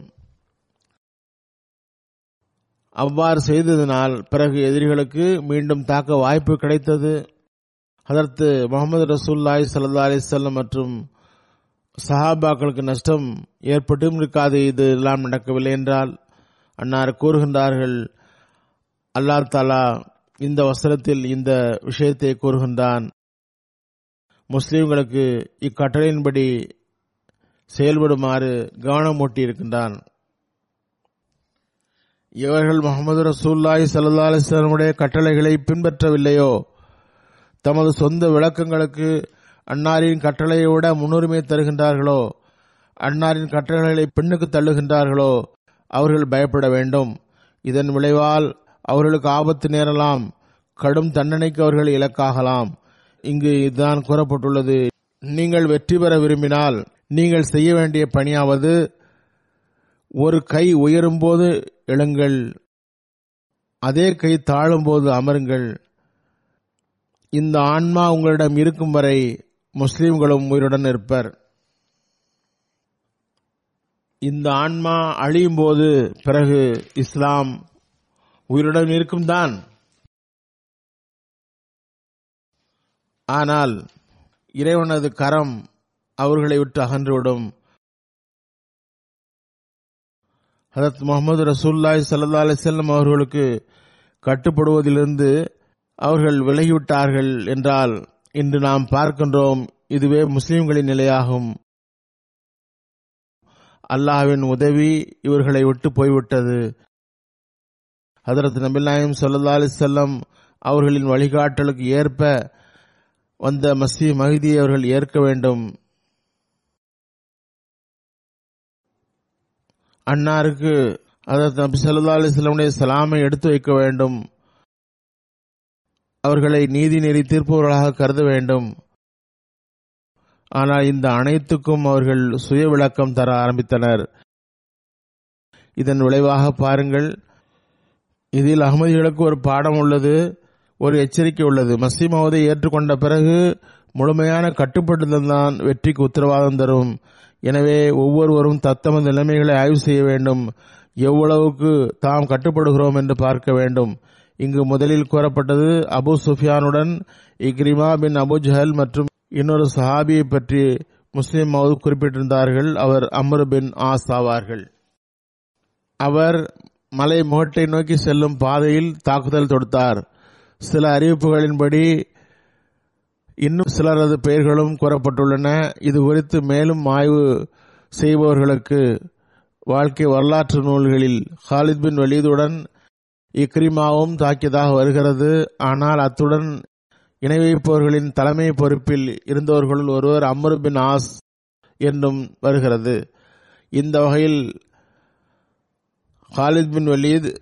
அவ்வாறு செய்ததினால் பிறகு எதிரிகளுக்கு மீண்டும் தாக்க வாய்ப்பு கிடைத்தது. அதற்கு முகமது ரசூல்லாய் சல்லா அலிசல்லம் மற்றும் சஹாபாக்களுக்கு நஷ்டம் ஏற்பட்டும் இருக்காது. இது எல்லாம் நடக்கவில்லை என்றால் அன்னார் கூறுகின்றார்கள் அல்லாஹ் தாலா இந்த வசனத்தில் இந்த விஷயத்தை கூறுகின்றான். முஸ்லிம்களுக்கு இக்கட்டளையின்படி செயல்படுமாறு கவனம் இருக்கின்றான். இவர்கள் முகமது ரசூல்லாய் சல்லா அலிஸ்லமுடைய கட்டளைகளை பின்பற்றவில்லையோ? தமது சொந்த விளக்கங்களுக்கு அன்னாரின் கட்டளையை விட முன்னுரிமை தருகின்றார்களோ? அன்னாரின் கட்டளைகளை பெண்ணுக்கு தள்ளுகின்றார்களோ? அவர்கள் பயப்பட வேண்டும். இதன் விளைவால் அவர்களுக்கு ஆபத்து நேரலாம். கடும் தண்டனைக்கு அவர்கள் இலக்காகலாம். இங்கு இதுதான் கூறப்பட்டுள்ளது. நீங்கள் வெற்றி பெற விரும்பினால் நீங்கள் செய்ய வேண்டிய பணியாவது ஒரு கை உயரும் போது எழுங்கள் அதே கை தாழும்போது அமருங்கள். இந்த ஆன்மா உங்களிடம் இருக்கும் வரை முஸ்லிம்களும் உயிருடன் இருப்பர். இந்த ஆன்மா அழியும் போது பிறகு இஸ்லாம் உயிருடன் இருக்கும் தான். ஆனால் இறைவனது கரம் அவர்களை விட்டு அகன்றுவிடும் ஹதரத் முகமது ரசூல்லாய் சல்லா அலிசல்லம் அவர்களுக்கு கட்டுப்படுவதிலிருந்து அவர்கள் விலகிவிட்டார்கள் என்றால் இன்று நாம் பார்க்கின்றோம் இதுவே முஸ்லிம்களின் நிலையாகும். அல்லாஹ்வின் உதவி இவர்களை விட்டு போய்விட்டது. ஹதரத் நபிநாயம் சல்லா அலிசல்லம் அவர்களின் வழிகாட்டலுக்கு ஏற்ப வந்த மசி மகிதியை அவர்கள் ஏற்க வேண்டும். அன்னாருக்கு அதற்கு நபி சல்லா அலிஸ்லமுடைய சலாமை எடுத்து வைக்க வேண்டும். அவர்களை நீதி நெறி தீர்ப்பவர்களாக கருத வேண்டும். ஆனால் இந்த அனைத்துக்கும் அவர்கள் சுய விளக்கம் தர ஆரம்பித்தனர். இதன் விளைவாக பாருங்கள் இதில் அகமதிகளுக்கு ஒரு பாடம் உள்ளது ஒரு எச்சரிக்கை உள்ளது. மசீமாவதை ஏற்றுக்கொண்ட பிறகு முழுமையான கட்டுப்படுத்தல் தான் வெற்றிக்கு உத்தரவாதம் தரும். எனவே ஒவ்வொருவரும் தத்தமது நிலைமைகளை ஆய்வு செய்ய வேண்டும். எவ்வளவுக்கு தாம் கட்டுப்படுகிறோம் என்று பார்க்க வேண்டும். இங்கு முதலில் கூறப்பட்டது அபு சுஃபியானுடன் இக்ரிமா பின் அபு ஜஹல் மற்றும் இன்னொரு சஹாபியை பற்றி முஸ்லிம் மவுது குறிப்பிட்டிருந்தார்கள். அவர் அமர் பின் ஆஸ் ஆவார்கள். அவர் மலை முகட்டை நோக்கி செல்லும் பாதையில் தாக்குதல் தொடுத்தார். சில அறிவிப்புகளின்படி இன்னும் சிலரது பெயர்களும் கூறப்பட்டுள்ளன. இது குறித்து மேலும் ஆய்வு செய்பவர்களுக்கு வாழ்க்கை வரலாற்று நூல்களில் ஹாலித் பின் வலீதுடன் இக்ரிமாவும் தாக்கியதாக வருகிறது. ஆனால் அத்துடன் இணை வைப்பவர்களின் தலைமை பொறுப்பில் இருந்தவர்களுள் ஒருவர் அம்ரு பின் ஆஸ் என்றும் வருகிறது. இந்த வகையில் ஹாலித் பின் வலீத்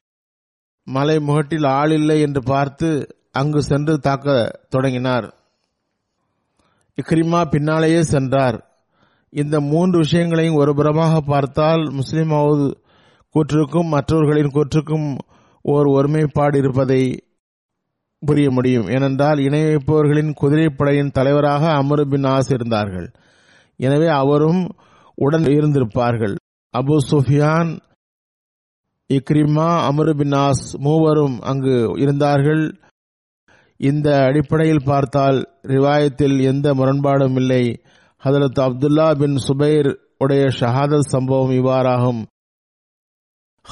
மலை முகட்டில் ஆள் இல்லை என்று பார்த்து அங்கு சென்று தாக்க தொடங்கினார். இக்ரிமா பின்னாலேயே சென்றார். இந்த மூன்று விஷயங்களையும் ஒரு புறமாக பார்த்தால் முஸ்லிம் கூற்றுக்கும் மற்றவர்களின் கூற்றுக்கும் ஓர் ஒருமைப்பாடு இருப்பதை புரிய முடியும். ஏனென்றால் இணை வைப்பவர்களின் குதிரைப்படையின் தலைவராக அமரு பின் ஆஸ் இருந்தார்கள். எனவே அவரும் உடன் இருந்திருப்பார்கள். அபு சுஃபியான் இக்ரிமா அமரு பின் ஆஸ் மூவரும் அங்கு இருந்தார்கள். இந்த அடிப்படையில் பார்த்தால் ரிவாயத்தில் எந்த முரண்பாடும் இல்லை. ஹதரத் அப்துல்லா பின் சுபைர் உடைய ஷஹாதத் சம்பவம் இவ்வாறாகும்.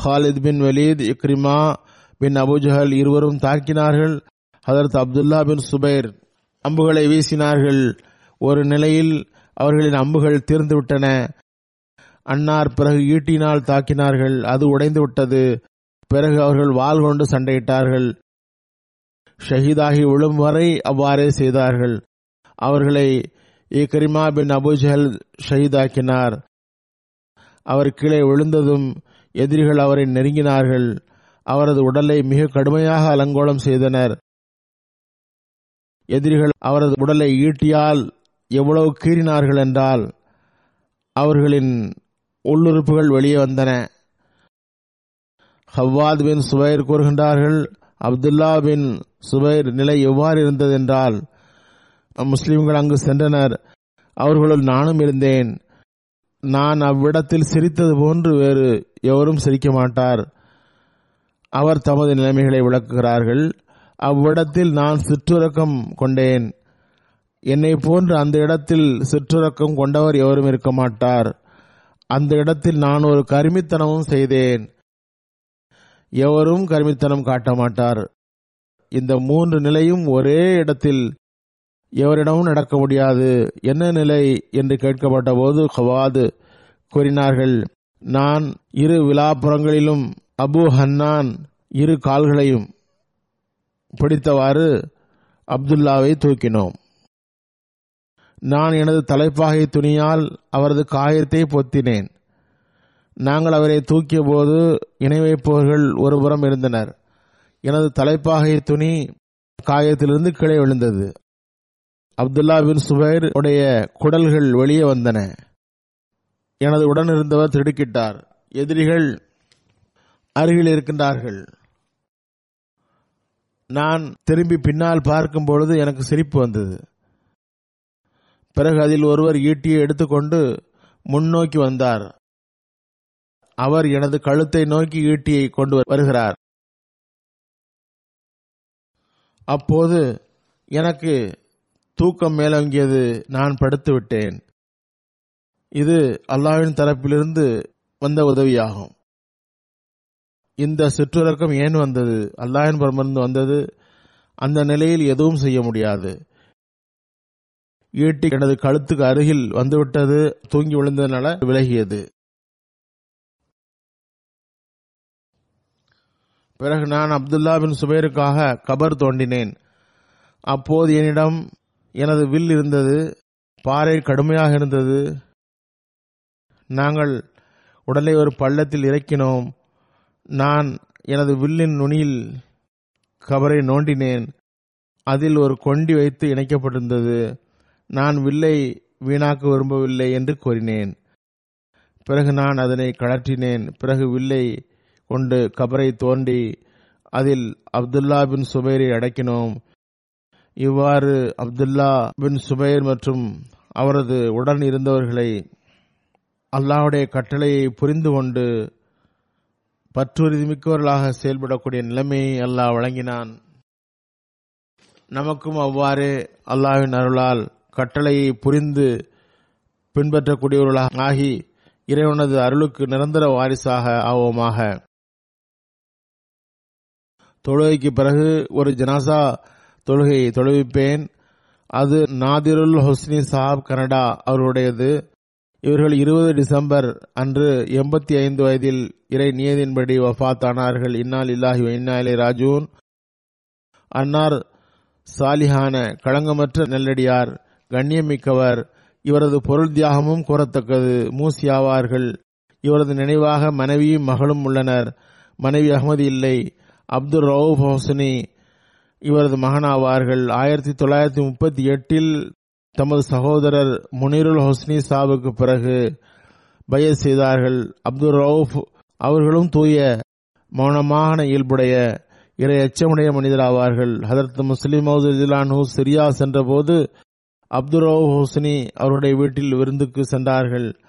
ஹாலித் பின் வலீத் இக்ரிமா பின் அபுஜஹல் இருவரும் தாக்கினார்கள். ஹதரத் அப்துல்லா பின் சுபைர் அம்புகளை வீசினார்கள். ஒரு நிலையில் அவர்களின் அம்புகள் தீர்ந்துவிட்டன அன்னார் பிறகு ஈட்டினால் தாக்கினார்கள். அது உடைந்து விட்டது. பிறகு அவர்கள் வாள் கொண்டு சண்டையிட்டார்கள். ஷஹீதாகி விழும் வரை அவ்வாறே செய்தார்கள். அவர்களை இக்ரிமா பின் அபுஜஹல் ஷஹீதாக்கினார். அவர் கீழே விழுந்ததும் எதிரிகள் அவரை நெருங்கினார்கள். அவரது உடலை மிக கடுமையாக அலங்கோலம் செய்தனர். எதிரிகள் அவரது உடலை ஈட்டியால் எவ்வளவு கீறினார்கள் என்றால் அவர்களின் உள்ளுறுப்புகள் வெளியே வந்தன. ஹவ்வாத் பின் சுவைர் கூறுகின்றார்கள் அப்துல்லா பின் சுபைர் நிலை எவ்வாறு இருந்ததென்றால் முஸ்லிம்கள் அங்கு சென்றனர். அவர்களுள் நானும் இருந்தேன். நான் அவ்விடத்தில் சிரித்தது போன்று வேறு எவரும் சிரிக்க மாட்டார். அவர் தமது நிலைமைகளை விளக்குகிறார்கள். அவ்விடத்தில் நான் சிற்றுறக்கம் கொண்டேன். என்னை போன்று அந்த இடத்தில் சிற்றுறக்கம் கொண்டவர் எவரும் இருக்க மாட்டார். அந்த இடத்தில் நான் ஒரு கருமித்தனமும் செய்தேன். எவரும் கருமித்தனம் காட்ட மாட்டார். இந்த மூன்று நிலையும் ஒரே இடத்தில் எவரிடமும் நடக்க முடியாது. என்ன நிலை என்று கேட்கப்பட்ட போது ஹவாது கூறினார்கள் நான் இரு விழாப்புறங்களிலும் அபு ஹன்னான் இரு கால்களையும் பிடித்தவாறு அப்துல்லாவை தூக்கினோம். நான் எனது தலைப்பாகை துணியால் அவரது காயத்தை பொத்தினேன். நாங்கள் அவரை தூக்கிய போது இணை வைப்பவர்கள் ஒருபுறம் இருந்தனர். எனது தலைப்பாகை துணி காயத்திலிருந்து கீழே விழுந்தது. அப்துல்லா பின் சுபைர் உடைய குடல்கள் வெளியே வந்தன. எனது உடன் இருந்தவர் திடுக்கிட்டார். எதிரிகள் அருகில் இருக்கின்றார்கள். நான் திரும்பி பின்னால் பார்க்கும் பொழுது எனக்கு சிரிப்பு வந்தது. பிறகு அதில் ஒருவர் ஈட்டியை எடுத்துக்கொண்டு முன்னோக்கி வந்தார். அவர் எனது கழுத்தை நோக்கி ஈட்டியை கொண்டு வருகிறார். அப்போது எனக்கு தூக்கம் மேலோங்கியது நான் படுத்து விட்டேன் இது அல்லாவின் தரப்பிலிருந்து வந்த உதவியாகும். இந்த சிற்றுறக்கம் ஏன் வந்தது? அல்லாஹின் புறமிருந்து வந்தது அந்த நிலையில் எதுவும் செய்ய முடியாது. ஈட்டி எனது கழுத்துக்கு அருகில் வந்துவிட்டது தூங்கி விழுந்ததனால விலகியது. பிறகு நான் அப்துல்லா பின் கபர் தோண்டினேன். அப்போது என்னிடம் எனது வில் இருந்தது பாறை கடுமையாக இருந்தது. நாங்கள் உடலை ஒரு பள்ளத்தில் இறக்கினோம். நான் எனது வில்லின் நுனியில் கபரை நோண்டினேன். அதில் ஒரு கொண்டி வைத்து இணைக்கப்பட்டிருந்தது. நான் வில்லை வீணாக்க விரும்பவில்லை என்று கூறினேன். பிறகு நான் அதனை கழற்றினேன். பிறகு வில்லை கொண்டு கபரை தோண்டி அதில் அப்துல்லா பின் சுபைரை அடக்கினோம். இவ்வாறு அப்துல்லா பின் சுபைர் மற்றும் அவரது உடன் இருந்தவர்களை அல்லாவுடைய கட்டளையை புரிந்து கொண்டு பற்றுறுதிமிக்கவர்களாக செயல்படக்கூடிய நிலைமையை அல்லாஹ் வழங்கினான். நமக்கும் அவ்வாறே அல்லாவின் அருளால் கட்டளையை புரிந்து பின்பற்றக்கூடியவர்களாக ஆகி இறைவனது அருளுக்கு நிரந்தர வாரிசாக ஆவோமாக. தொழுகைக்கு பிறகு ஒரு ஜனாசா தொழுகையை தொழுவிப்பேன். அது நாதிருல் ஹொஸ்னி சாப் கனடா அவர்களுடையது இவர்கள் இருபது டிசம்பர் அன்று எண்பத்தி ஐந்து வயதில் இறை நியதின்படி வஃத்தானார்கள். இன்னால் இல்லாஹி இன்னா இலை ராஜூன். அன்னார் சாலிஹான களங்கமற்ற நெல்லடியார் கண்ணியமிக்கவர். இவரது பொருள் தியாகமும் கூறத்தக்கது. மூசியாவார்கள் இவரது நினைவாக மனைவியும் மகளும் உள்ளனர். மனைவி அகமது இல்லை. அப்துல் ரவுப் ஹோசனி இவரது மகனாவார்கள். ஆயிரத்தி தொள்ளாயிரத்தி முப்பத்தி எட்டில் தமது சகோதரர் முனிருல் ஹொஸ்னி சாவுக்கு பிறகு பய செய்தார்கள். அப்துல் ரவுப் அவர்களும் தூய மௌனமான இயல்புடைய இறை அச்சமுடைய மனிதராவார்கள். ஹதரத் முஸ்லிம் மௌதிலானு சிரியா சென்றபோது அப்துல் ரவுப் ஹோஸ்னி அவருடைய வீட்டில் விருந்துக்கு சென்றார்கள்.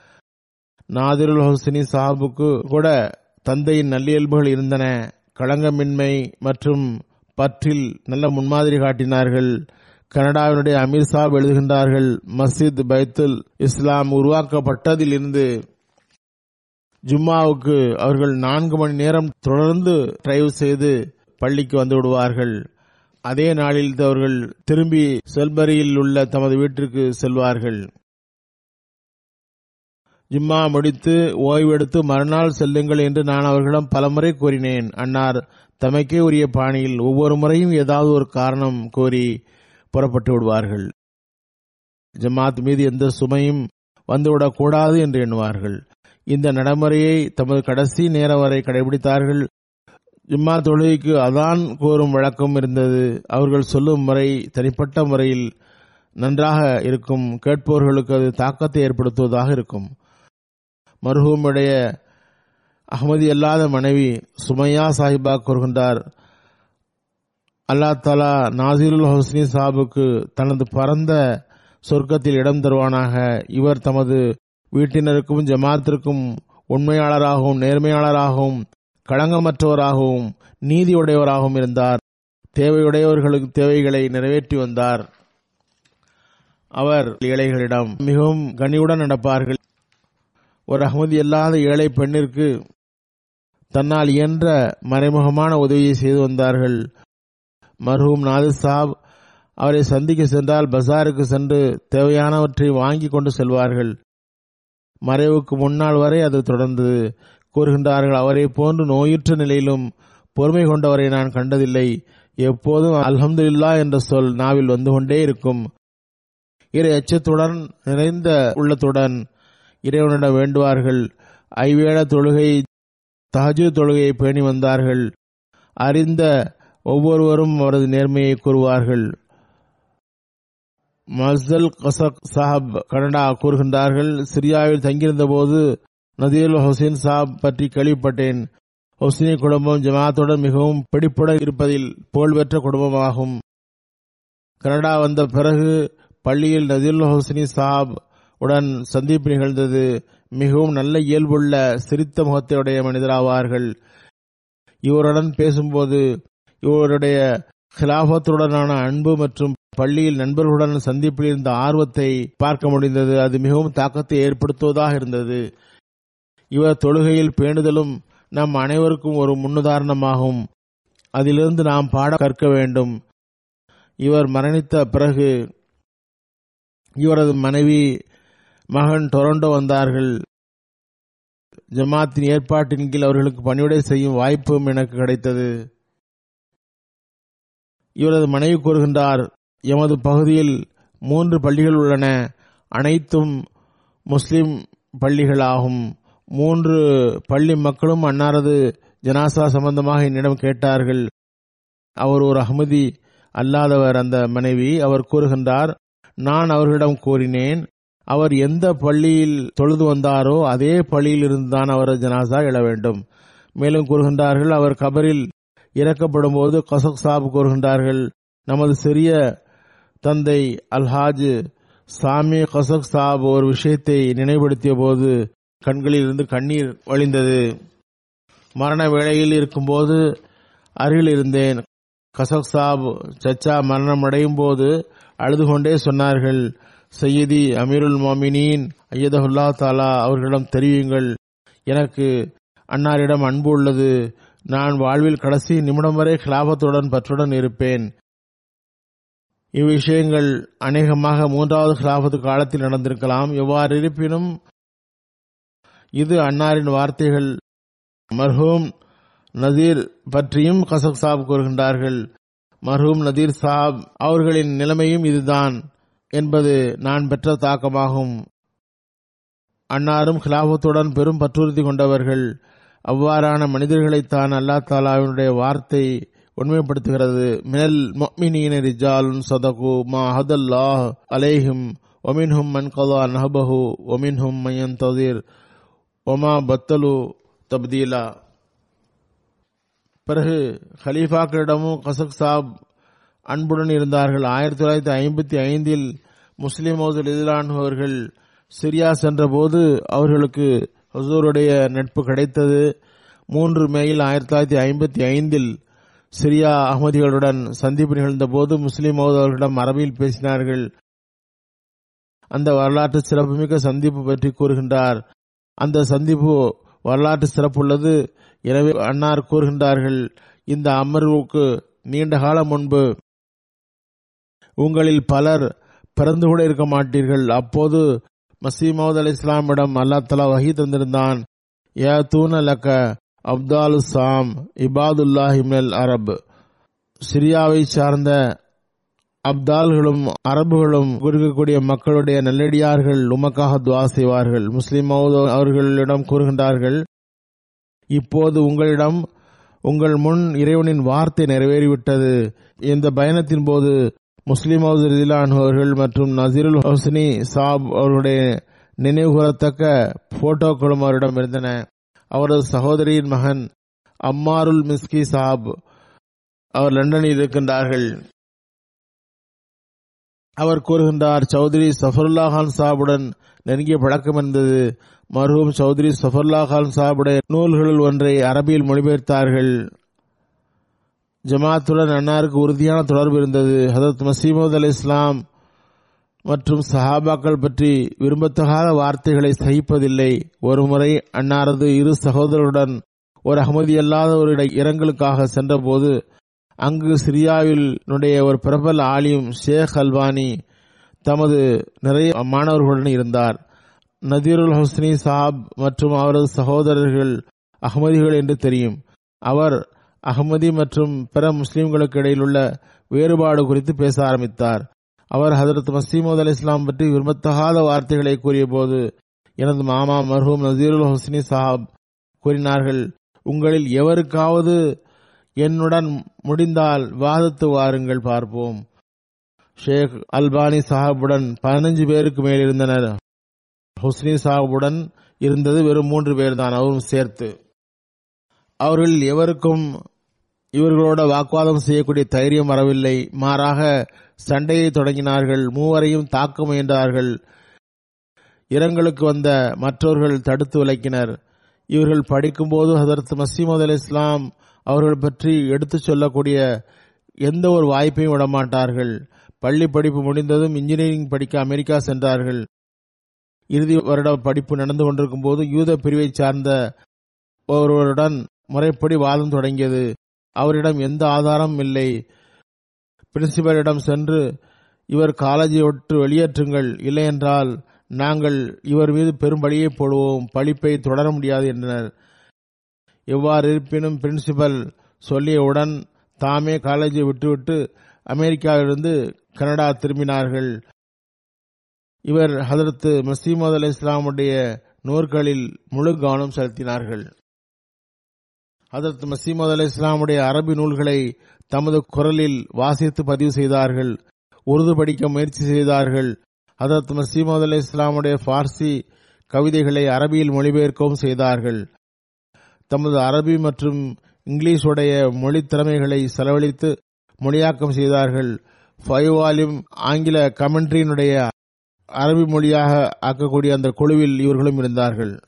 நாதிருல் ஹோஸ்னி சாஹாபுக்கு கூட தந்தையின் நல்லியல்புகள் இருந்தன. களங்கமின்மை மற்றும் பற்றில் நல்ல முன்மாதிரி காட்டினார்கள். கனடாவினுடைய அமீர் சாப் எழுதுகின்றார்கள் மஸ்ஜித் பைத்துல் இஸ்லாம் உருவாக்கப்பட்டதிலிருந்து ஜும்மாவுக்கு அவர்கள் நான்கு மணி நேரம் தொடர்ந்து டிரைவ் செய்து பள்ளிக்கு வந்து விடுவார்கள். அதே நாளில் அவர்கள் திரும்பி செல்பரியில் உள்ள தமது வீட்டிற்கு செல்வார்கள். ஜும்மா முடித்து ஓய்வெடுத்து மறுநாள் செல்லுங்கள் என்று நான் அவர்களிடம் பலமுறை கூறினேன். அன்னார் தமக்கே உரிய பாணியில் ஒவ்வொரு முறையும் ஏதாவது ஒரு காரணம் கோரி புறப்பட்டு விடுவார்கள். ஜமாத் மீது எந்த சுமையும் வந்துவிடக் கூடாது என்று எண்ணுவார்கள். இந்த நடைமுறையை தமது கடைசி நேரம் வரை கடைபிடித்தார்கள். ஜும்மா தொழுகைக்கு அதான் கோரும் வழக்கம் இருந்தது. அவர்கள் சொல்லும் முறை தனிப்பட்ட முறையில் நன்றாக இருக்கும். கேட்பவர்களுக்கு அது தாக்கத்தை ஏற்படுத்துவதாக இருக்கும். மருகமுடைய அகமதி அல்லாத மனைவி சுமையா சாஹிபா கூறுகின்றார் அல்லா தாலா நாசிருல் ஹொஸ்னி சாபுக்கு தனது பரந்த சொர்க்கத்தில் இடம் தருவானாக. இவர் தமது வீட்டினருக்கும் ஜமாத்திற்கும் உண்மையாளராகவும் நேர்மையாளராகவும் களங்கமற்றவராகவும் நீதியுடையவராகவும் இருந்தார். தேவையுடையவர்களுக்கு தேவைகளை நிறைவேற்றி வந்தார். அவர் ஏழைகளிடம் மிகவும் கனிவுடன் நடப்பார்கள். ஒரு அகமதியல்லாத ஏழை பெண்ணிற்கு தன்னால் இயன்ற மறைமுகமான உதவியை செய்து வந்தார்கள். மர்ஹூம் நாது சாப் அவரை சந்திக்க சென்றால் பசாருக்கு சென்று தேவையானவற்றை வாங்கி கொண்டு செல்வார்கள். மறைவுக்கு முன்னால் வரை அது தொடர்ந்தது. கூறுகின்றார்கள் அவரை போன்று நோயுற்ற நிலையிலும் பொறுமை கொண்டவரை நான் கண்டதில்லை. எப்போதும் அல்ஹம்துல்லா என்ற சொல் நாவில் வந்து கொண்டே இருக்கும். இறை எச்சத்துடன் நிறைந்த உள்ளத்துடன் இறைவனிடம் வேண்டுவார்கள். ஐவேள தொழுகை தஹஜு தொழுகையை பேணி வந்தார்கள். அறிந்த ஒவ்வொருவரும் அவரது நேர்மையை கூறுவார்கள். மஸ்தல் கசக் சாஹப் கனடா கூறுகின்றார்கள் சிரியாவில் தங்கியிருந்த போது நதீல் ஹுசேன் சாப் பற்றி கேள்விப்பட்டேன். ஹொஸ்னி குடும்பம் ஜமாத்துடன் மிகவும் பிடிப்புடன் இருப்பதில் புகழ்பெற்ற குடும்பமாகும். கனடா வந்த பிறகு பள்ளியில் நதியுல் ஹொஸ்னி சாப் உடன் சந்திப்பு நிகழ்ந்தது. மிகவும் நல்ல இயல்புள்ள சிரித்த முகத்தையுடைய மனிதராவார்கள். இவருடன் பேசும்போது இவருடைய கிலாபத்துடனான அன்பு மற்றும் பள்ளியில் நண்பர்களுடன் சந்திப்பில் இருந்த ஆர்வத்தை பார்க்க முடிந்தது. அது மிகவும் தாக்கத்தை ஏற்படுத்துவதாக இருந்தது. இவர் தொழுகையில் பேணுதலும் நம் அனைவருக்கும் ஒரு முன்னுதாரணமாகும். அதிலிருந்து நாம் பாட கற்க வேண்டும். இவர் மரணித்த பிறகு இவரது மனைவி மகன் டொரண்டோ வந்தார்கள். ஜமாத்தின் ஏற்பாட்டின் கீழ் அவர்களுக்கு பணிவிடை செய்யும் வாய்ப்பும் எனக்கு கிடைத்தது. இவரது மனைவி கூறுகின்றார் எமது பகுதியில் மூன்று பள்ளிகள் உள்ளன. அனைத்தும் முஸ்லிம் பள்ளிகளாகும். மூன்று பள்ளி மக்களும் அன்னாரது ஜனாசா சம்பந்தமாக என்னிடம் கேட்டார்கள். அவர் ஒரு அகமதி அல்லாதவர். அந்த மனைவி அவர் கூறுகின்றார் நான் அவர்களிடம் கூறினேன் அவர் எந்த பள்ளியில் தொழுது வந்தாரோ அதே பள்ளியில் இருந்துதான் அவரது ஜனாசா எழ வேண்டும். மேலும் கூறுகின்றார்கள் அவர் கபரில் இறக்கப்படும் போது கசக் சாப் கூறுகின்றார்கள். நமது சிறிய தந்தை அல்ஹாஜ் சாமி கசக் சாப் ஒரு விஷயத்தை நினைவுபடுத்திய போது கண்களில் இருந்து கண்ணீர் வழிந்தது. மரண வேளையில் இருக்கும்போது அருகில் இருந்தேன். கசக் சாப் சச்சா மரணம் அடையும் போது அழுது கொண்டே சொன்னார்கள் சையதி அமீருல் மாமினின் ஐயதஹுல்லா தாலா அவர்களிடம் தெரியுங்கள் எனக்கு அன்னாரிடம் அன்பு உள்ளது. நான் வாழ்வில் கடைசி நிமிடம் வரை கிலாபத்துடன் பற்றுடன் இருப்பேன். இவ்விஷயங்கள் அநேகமாக மூன்றாவது கிலாபத்து காலத்தில் நடந்திருக்கலாம். எவ்வாறு இருப்பினும் இது அன்னாரின் வார்த்தைகள். மர்ஹூம் நதீர் பற்றியும் கசக் சாப் கூறுகின்றார்கள். மர்ஹூம் நதீர் சாப் அவர்களின் நிலைமையும் இதுதான். என்பது நான் பெற்ற தாக்கமாகும். அன்னாரும் கிலாபத்துடன் பெரும் பற்றுறுதி கொண்டவர்கள் அவ்வாறான மனிதர்களைத்தான் அல்லா தாலாவினுடைய வார்த்தை உண்மைப்படுத்துகிறது. மினல் மொமினீன ரிஜாலுன் சதகு மா ஹதல்லாஹ் அலைஹிம் ஒமின்ஹும் மன் கதா நஹபஹு ஒமின்ஹும் மையன் ததிர் ஒமா பத்தலு தப்தீலா. பிறகு ஹலீஃபாக்களிடமும் கசக் சாப் அன்புடன் இருந்தார்கள். ஆயிரத்தி தொள்ளாயிரத்தி ஐம்பத்தி ஐந்தில் முஸ்லிம் மௌதுல் இதிலான் அவர்கள் சிரியா சென்றபோது அவர்களுக்கு ஹசூருடைய நட்பு கிடைத்தது. மூன்று மேயில் ஆயிரத்தி தொள்ளாயிரத்தி ஐம்பத்தி ஐந்தில் சிரியா அகமதிகளுடன் சந்திப்பு நிகழ்ந்த போது முஸ்லிம் மௌத் அவர்களிடம் அரபியில் பேசினார்கள். அந்த வரலாற்று சிறப்புமிக்க சந்திப்பு பற்றி கூறுகின்றார். அந்த சந்திப்பு வரலாற்று சிறப்புள்ளது. எனவே அன்னார் கூறுகின்றார்கள் இந்த அமர்வுக்கு நீண்ட காலம் முன்பு உங்களில் பலர் பிறந்து கூட இருக்க மாட்டீர்கள். அப்போது மசீமவுத் அலி இஸ்லாமிடம் அல்லா தலா வகி தந்திருந்தான். யா தூன லக்க அப்தாலு சாம் இபாதுல்லாஹ் இம்னல் அரப். சிரியாவை சார்ந்த அப்தால்களும் அரபுகளும் இருக்கக்கூடிய மக்களுடைய நல்லடியார்கள் உமக்காக துவா செய்வார்கள். முஸ்லிம் அவர்களிடம் கூறுகின்றார்கள் இப்போது உங்களிடம் உங்கள் முன் இறைவனின் வார்த்தை நிறைவேறிவிட்டது. இந்த பயணத்தின் போது முஸ்லிம் அவர்கள் மற்றும் நசீருல் ஹோஸ்னி சாப் அவருடைய நினைவுகூரத்தக்க போட்டோக்களும் அவரிடம் இருந்தன. அவரது சகோதரியின் மகன் அம்மாருல் மிஸ்கி சாப் அவர் லண்டனில் இருக்கின்றார்கள். அவர் கூறுகின்றார் சௌத்ரி சஃபருல்லா கான் சாபுடன் நெருங்கிய பழக்கம் இருந்தது மருகும் சௌத்ரி சஃபருல்லா கான் சாபுடைய நூல்களில் ஒன்றை அரபியில் மொழிபெயர்த்தார்கள். ஜமாத்துடன் அன்னாருக்கு உறுதியான தொடர்பு இருந்தது. ஹதரத் மசீமது அலி இஸ்லாம் மற்றும் சஹாபாக்கள் பற்றி விரும்பத்தகாத வார்த்தைகளை சகிப்பதில்லை. ஒருமுறை அன்னாரது இரு சகோதரருடன் ஒரு அகமதி அல்லாத ஒரு இரங்கலுக்காக சென்றபோது அங்கு சிரியாவில் ஒரு பிரபல ஆலியும் ஷேக் அல்வானி தமது நிறைய மாணவர்களுடன் இருந்தார். நதீருல் ஹுஸ்னி சாப் மற்றும் அவரது சகோதரர்கள் அகமதிகள் என்று தெரியும். அவர் அகமதி மற்றும் பிற முஸ்லிம்களுக்கு இடையிலுள்ள வேறுபாடு குறித்து பேச ஆரம்பித்தார். அவர் ஹதரத் மசீமது அலி இஸ்லாம் பற்றி விரும்பத்தகாத வார்த்தைகளை கூறிய போது எனது மாமா மர்ஹூம் நசீருல் ஹுஸ்னி சாஹாப் கூறினார்கள் உங்களில் எவருக்காவது என்னுடன் முடிந்தால் வாதத்து வாருங்கள் பார்ப்போம். ஷேக் அல்பானி சாஹாபுடன் பதினஞ்சு பேருக்கு மேல் இருந்தனர். ஹுஸ்னி சாஹாபுடன் இருந்தது வெறும் மூன்று பேர் தான் அவரும் சேர்த்து. அவர்கள் எவருக்கும் இவர்களோட வாக்குவாதம் செய்யக்கூடிய தைரியம் வரவில்லை. மாறாக சண்டையை தொடங்கினார்கள். மூவரையும் தாக்க முயன்றார்கள். இரங்கலுக்கு வந்த மற்றவர்கள் தடுத்து விளக்கினர் இவர்கள் படிக்கும்போது ஹதரத் மசீமது அலி இஸ்லாம் அவர்கள் பற்றி எடுத்துச் சொல்லக்கூடிய எந்த ஒரு வாய்ப்பையும் விடமாட்டார்கள். பள்ளி படிப்பு முடிந்ததும் இன்ஜினியரிங் படிக்க அமெரிக்கா சென்றார்கள். இறுதி வருட படிப்பு நடந்து கொண்டிருக்கும் போது யூத பிரிவை சார்ந்த ஒருவருடன் முறைப்படி வாதம் தொடங்கியது. அவரிடம் எந்த ஆதாரமும் இல்லை. பிரின்சிபலிடம் சென்று இவர் காலேஜை விட்டு வெளியேற்றுங்கள். இல்லையென்றால் நாங்கள் இவர் மீது பெரும் பழியை போடுவோம். பழிப்பை தொடர முடியாது என்றனர். எவ்வாறு இருப்பினும் பிரின்சிபல் சொல்லியவுடன் தாமே காலேஜை விட்டுவிட்டு அமெரிக்காவிலிருந்து கனடா திரும்பினார்கள். இவர் ஹதரத்து மசீமது அலி இஸ்லாமுடைய நூற்களில் முழு கவனம் செலுத்தினார்கள். ஹதரத் மசீமது அலி இஸ்லாமுடைய அரபி நூல்களை தமது குரலில் வாசித்து பதிவு செய்தார்கள் உருது படிக்க முயற்சி செய்தார்கள். ஹதரத் மசீமது அலி இஸ்லாமுடைய பார்சி கவிதைகளை அரபியில் மொழிபெயர்க்கவும் செய்தார்கள். தமது அரபி மற்றும் இங்கிலீஷுடைய மொழி திறமைகளை செலவழித்து மொழியாக்கம் செய்தார்கள். ஃபைவ் ஆங்கில கமெண்ட்ரியினுடைய அரபி மொழியாக ஆக்கக்கூடிய அந்த குழுவில் இவர்களும் இருந்தார்கள்.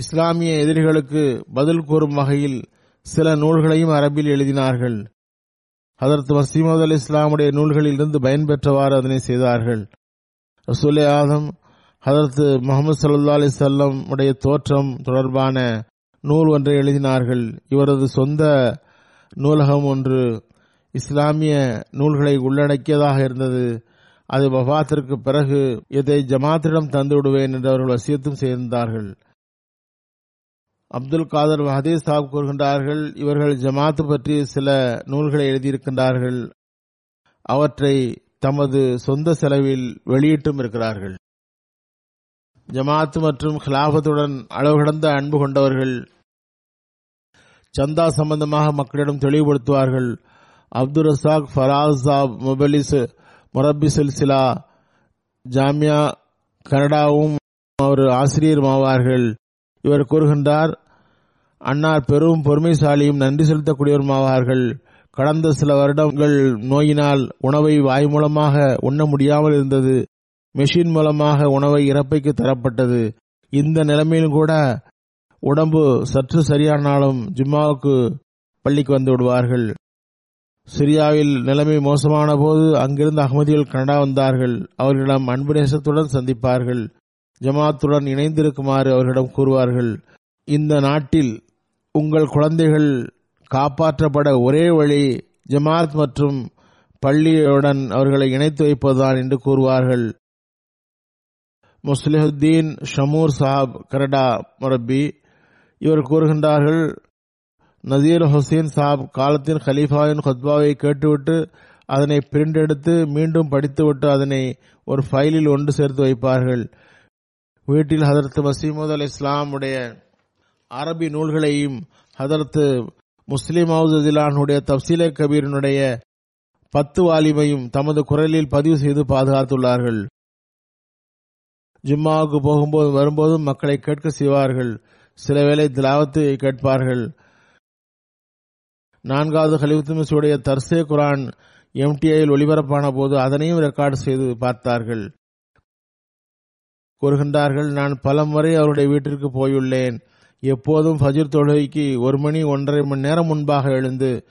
இஸ்லாமிய எதிரிகளுக்கு பதில் கூறும் வகையில் சில நூல்களையும் அரபில் எழுதினார்கள். அதற்கு மசீமது அலி இஸ்லாமுடைய நூல்களிலிருந்து பயன்பெற்றவாறு அதனை செய்தார்கள். ரசூலே ஆதம் அதற்கு முகமது சல்லா அலி செல்லம் உடைய தோற்றம் தொடர்பான நூல் ஒன்றை எழுதினார்கள். இவரது சொந்த நூலகம் ஒன்று இஸ்லாமிய நூல்களை உள்ளடக்கியதாக இருந்தது. அது வபாத்திற்கு பிறகு இதை ஜமாத்திடம் தந்து விடுவேன் என்று அவர்கள் வசியத்தும் செய்திருந்தார்கள் அப்துல் காதர் ஹதீஸ் சாப் கூறுகின்றார்கள் இவர்கள் ஜமாத்து பற்றி சில நூல்களை எழுதியிருக்கின்றார்கள். அவற்றை தமது சொந்த செலவில் வெளியிட்டும் இருக்கிறார்கள். ஜமாத் மற்றும் ஹிலாபத்துடன் அளவு கடந்த அன்பு கொண்டவர்கள் சந்தா சம்பந்தமாக மக்களிடம் தெளிவுபடுத்துவார்கள். அப்துல் ரசாக் ஃபராஸ் சாப் முபலிஸ் முரப்பி சில்சிலா ஜாமியா கனடாவும் ஒரு ஆசிரியரும் ஆவார்கள். இவர் கூறுகின்றார் அன்னார் பெரும் பொறுமைசாலியும் நன்றி செலுத்தக்கூடியவருமாவார்கள். கடந்த சில வருடங்கள் நோயினால் உணவை வாய் மூலமாக உண்ண முடியாமல் இருந்தது. மெஷின் மூலமாக உணவை இறப்பைக்கு தரப்பட்டது. இந்த நிலைமையிலும் கூட உடம்பு சற்று சரியானாலும் ஜிம்மாவுக்கு பள்ளிக்கு வந்து விடுவார்கள். சிரியாவில் நிலைமை மோசமான போது அங்கிருந்து அகமதிகள் கனடா வந்தார்கள். அவர்களிடம் அன்பு நேசத்துடன் சந்திப்பார்கள். ஜமாத்துடன் இணைந்திருக்குமாறு அவர்களிடம் கூறுவார்கள். இந்த நாட்டில் உங்கள் குழந்தைகள் காப்பாற்றப்பட ஒரே வழி ஜமாத் மற்றும் பள்ளியுடன் அவர்களை இணைத்து வைப்பதுதான் என்று கூறுவார்கள். முஸ்லிஹுத்தீன் ஷமூர் சாப் கரடா முரப்பி இவர் கூறுகின்றார்கள் நசீர் ஹுசேன் சாப் காலத்தின் ஹலீஃபாவின் ஹொத்பாவை கேட்டுவிட்டு அதனை பிரிண்ட் எடுத்து மீண்டும் படித்துவிட்டு அதனை ஒரு ஃபைலில் ஒன்று சேர்த்து வைப்பார்கள். வீட்டில் ஹதரத் மசீமது அல் இஸ்லாம் உடைய அரபி நூல்களையும் ஹதரத்து முஸ்லிம் ஹவுசிலானுடைய தப்சீலே கபீரனுடைய பத்து வாலிமையும் தமது குரலில் பதிவு செய்து பாதுகாத்துள்ளார்கள். ஜும்மாவுக்கு போகும்போது வரும்போதும் மக்களை கேட்க செய்வார்கள். சில வேளை திலாவத்து கேட்பார்கள். நான்காவது ஹலிஃபத்துமிசுடைய தர்சே குரான் எம்டிஐயில் ஒளிபரப்பான போது அதனையும் ரெக்கார்டு செய்து பார்த்தார்கள். கூறுகின்றார்கள் நான் பலமுறை அவருடைய வீட்டிற்கு போயுள்ளேன். எப்போதும் ஃபஜிர் தொழுகைக்கு ஒரு மணி ஒன்றரை மணி நேரம் முன்பாக எழுந்து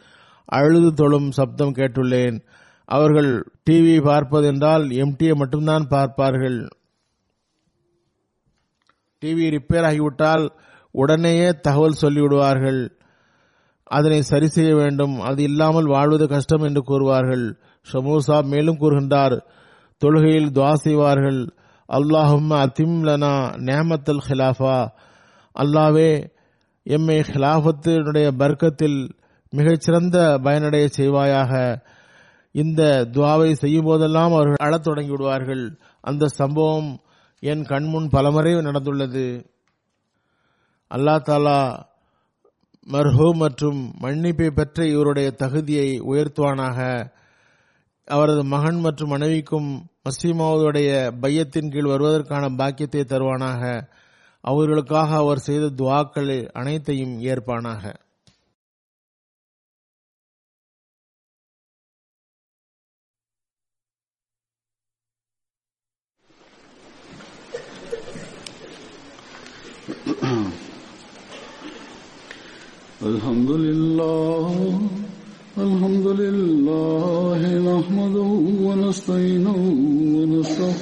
அழுது தொழும் சப்தம் கேட்டுள்ளேன். அவர்கள் டிவி பார்ப்பதென்றால் எம்டியை மட்டும்தான் பார்ப்பார்கள். டிவி ரிப்பேர் ஆகிவிட்டால் உடனேயே தகவல் சொல்லிவிடுவார்கள். அதனை சரி செய்ய வேண்டும். அது இல்லாமல் வாழ்வது கஷ்டம் என்று கூறுவார்கள். ஷமூர் சாப் மேலும் கூறுகின்றார் தொழுகையில் துவா செய்வார்கள். அல்லாஹும் அத்திம் லனா நேமத்தல் ஹிலாஃபா. அல்லாவே எம்மை ஹிலாஃபத்தினுடைய பர்க்கத்தில் மிகச்சிறந்த பயனடைய செய்வாயாக. இந்த துவாவை செய்யும் போதெல்லாம் அவர்கள் அழத் தொடங்கி விடுவார்கள் அந்த சம்பவம் என் கண்முன் பலமுறை நடந்துள்ளது. அல்லா தாலா மர்ஹூ மற்றும் மன்னிப்பை பெற்ற இவருடைய தகுதியை உயர்த்துவானாக. அவரது மகன் மற்றும் மனைவிக்கும் மசீமாவுடைய பையத்தின் கீழ் வருவதற்கான பாக்கியத்தை தருவானாக அவர்களுக்காக அவர் செய்த துவாக்கள் அனைத்தையும் ஏற்பானாக الحمد لله الحمد لله نحمده ونستعينه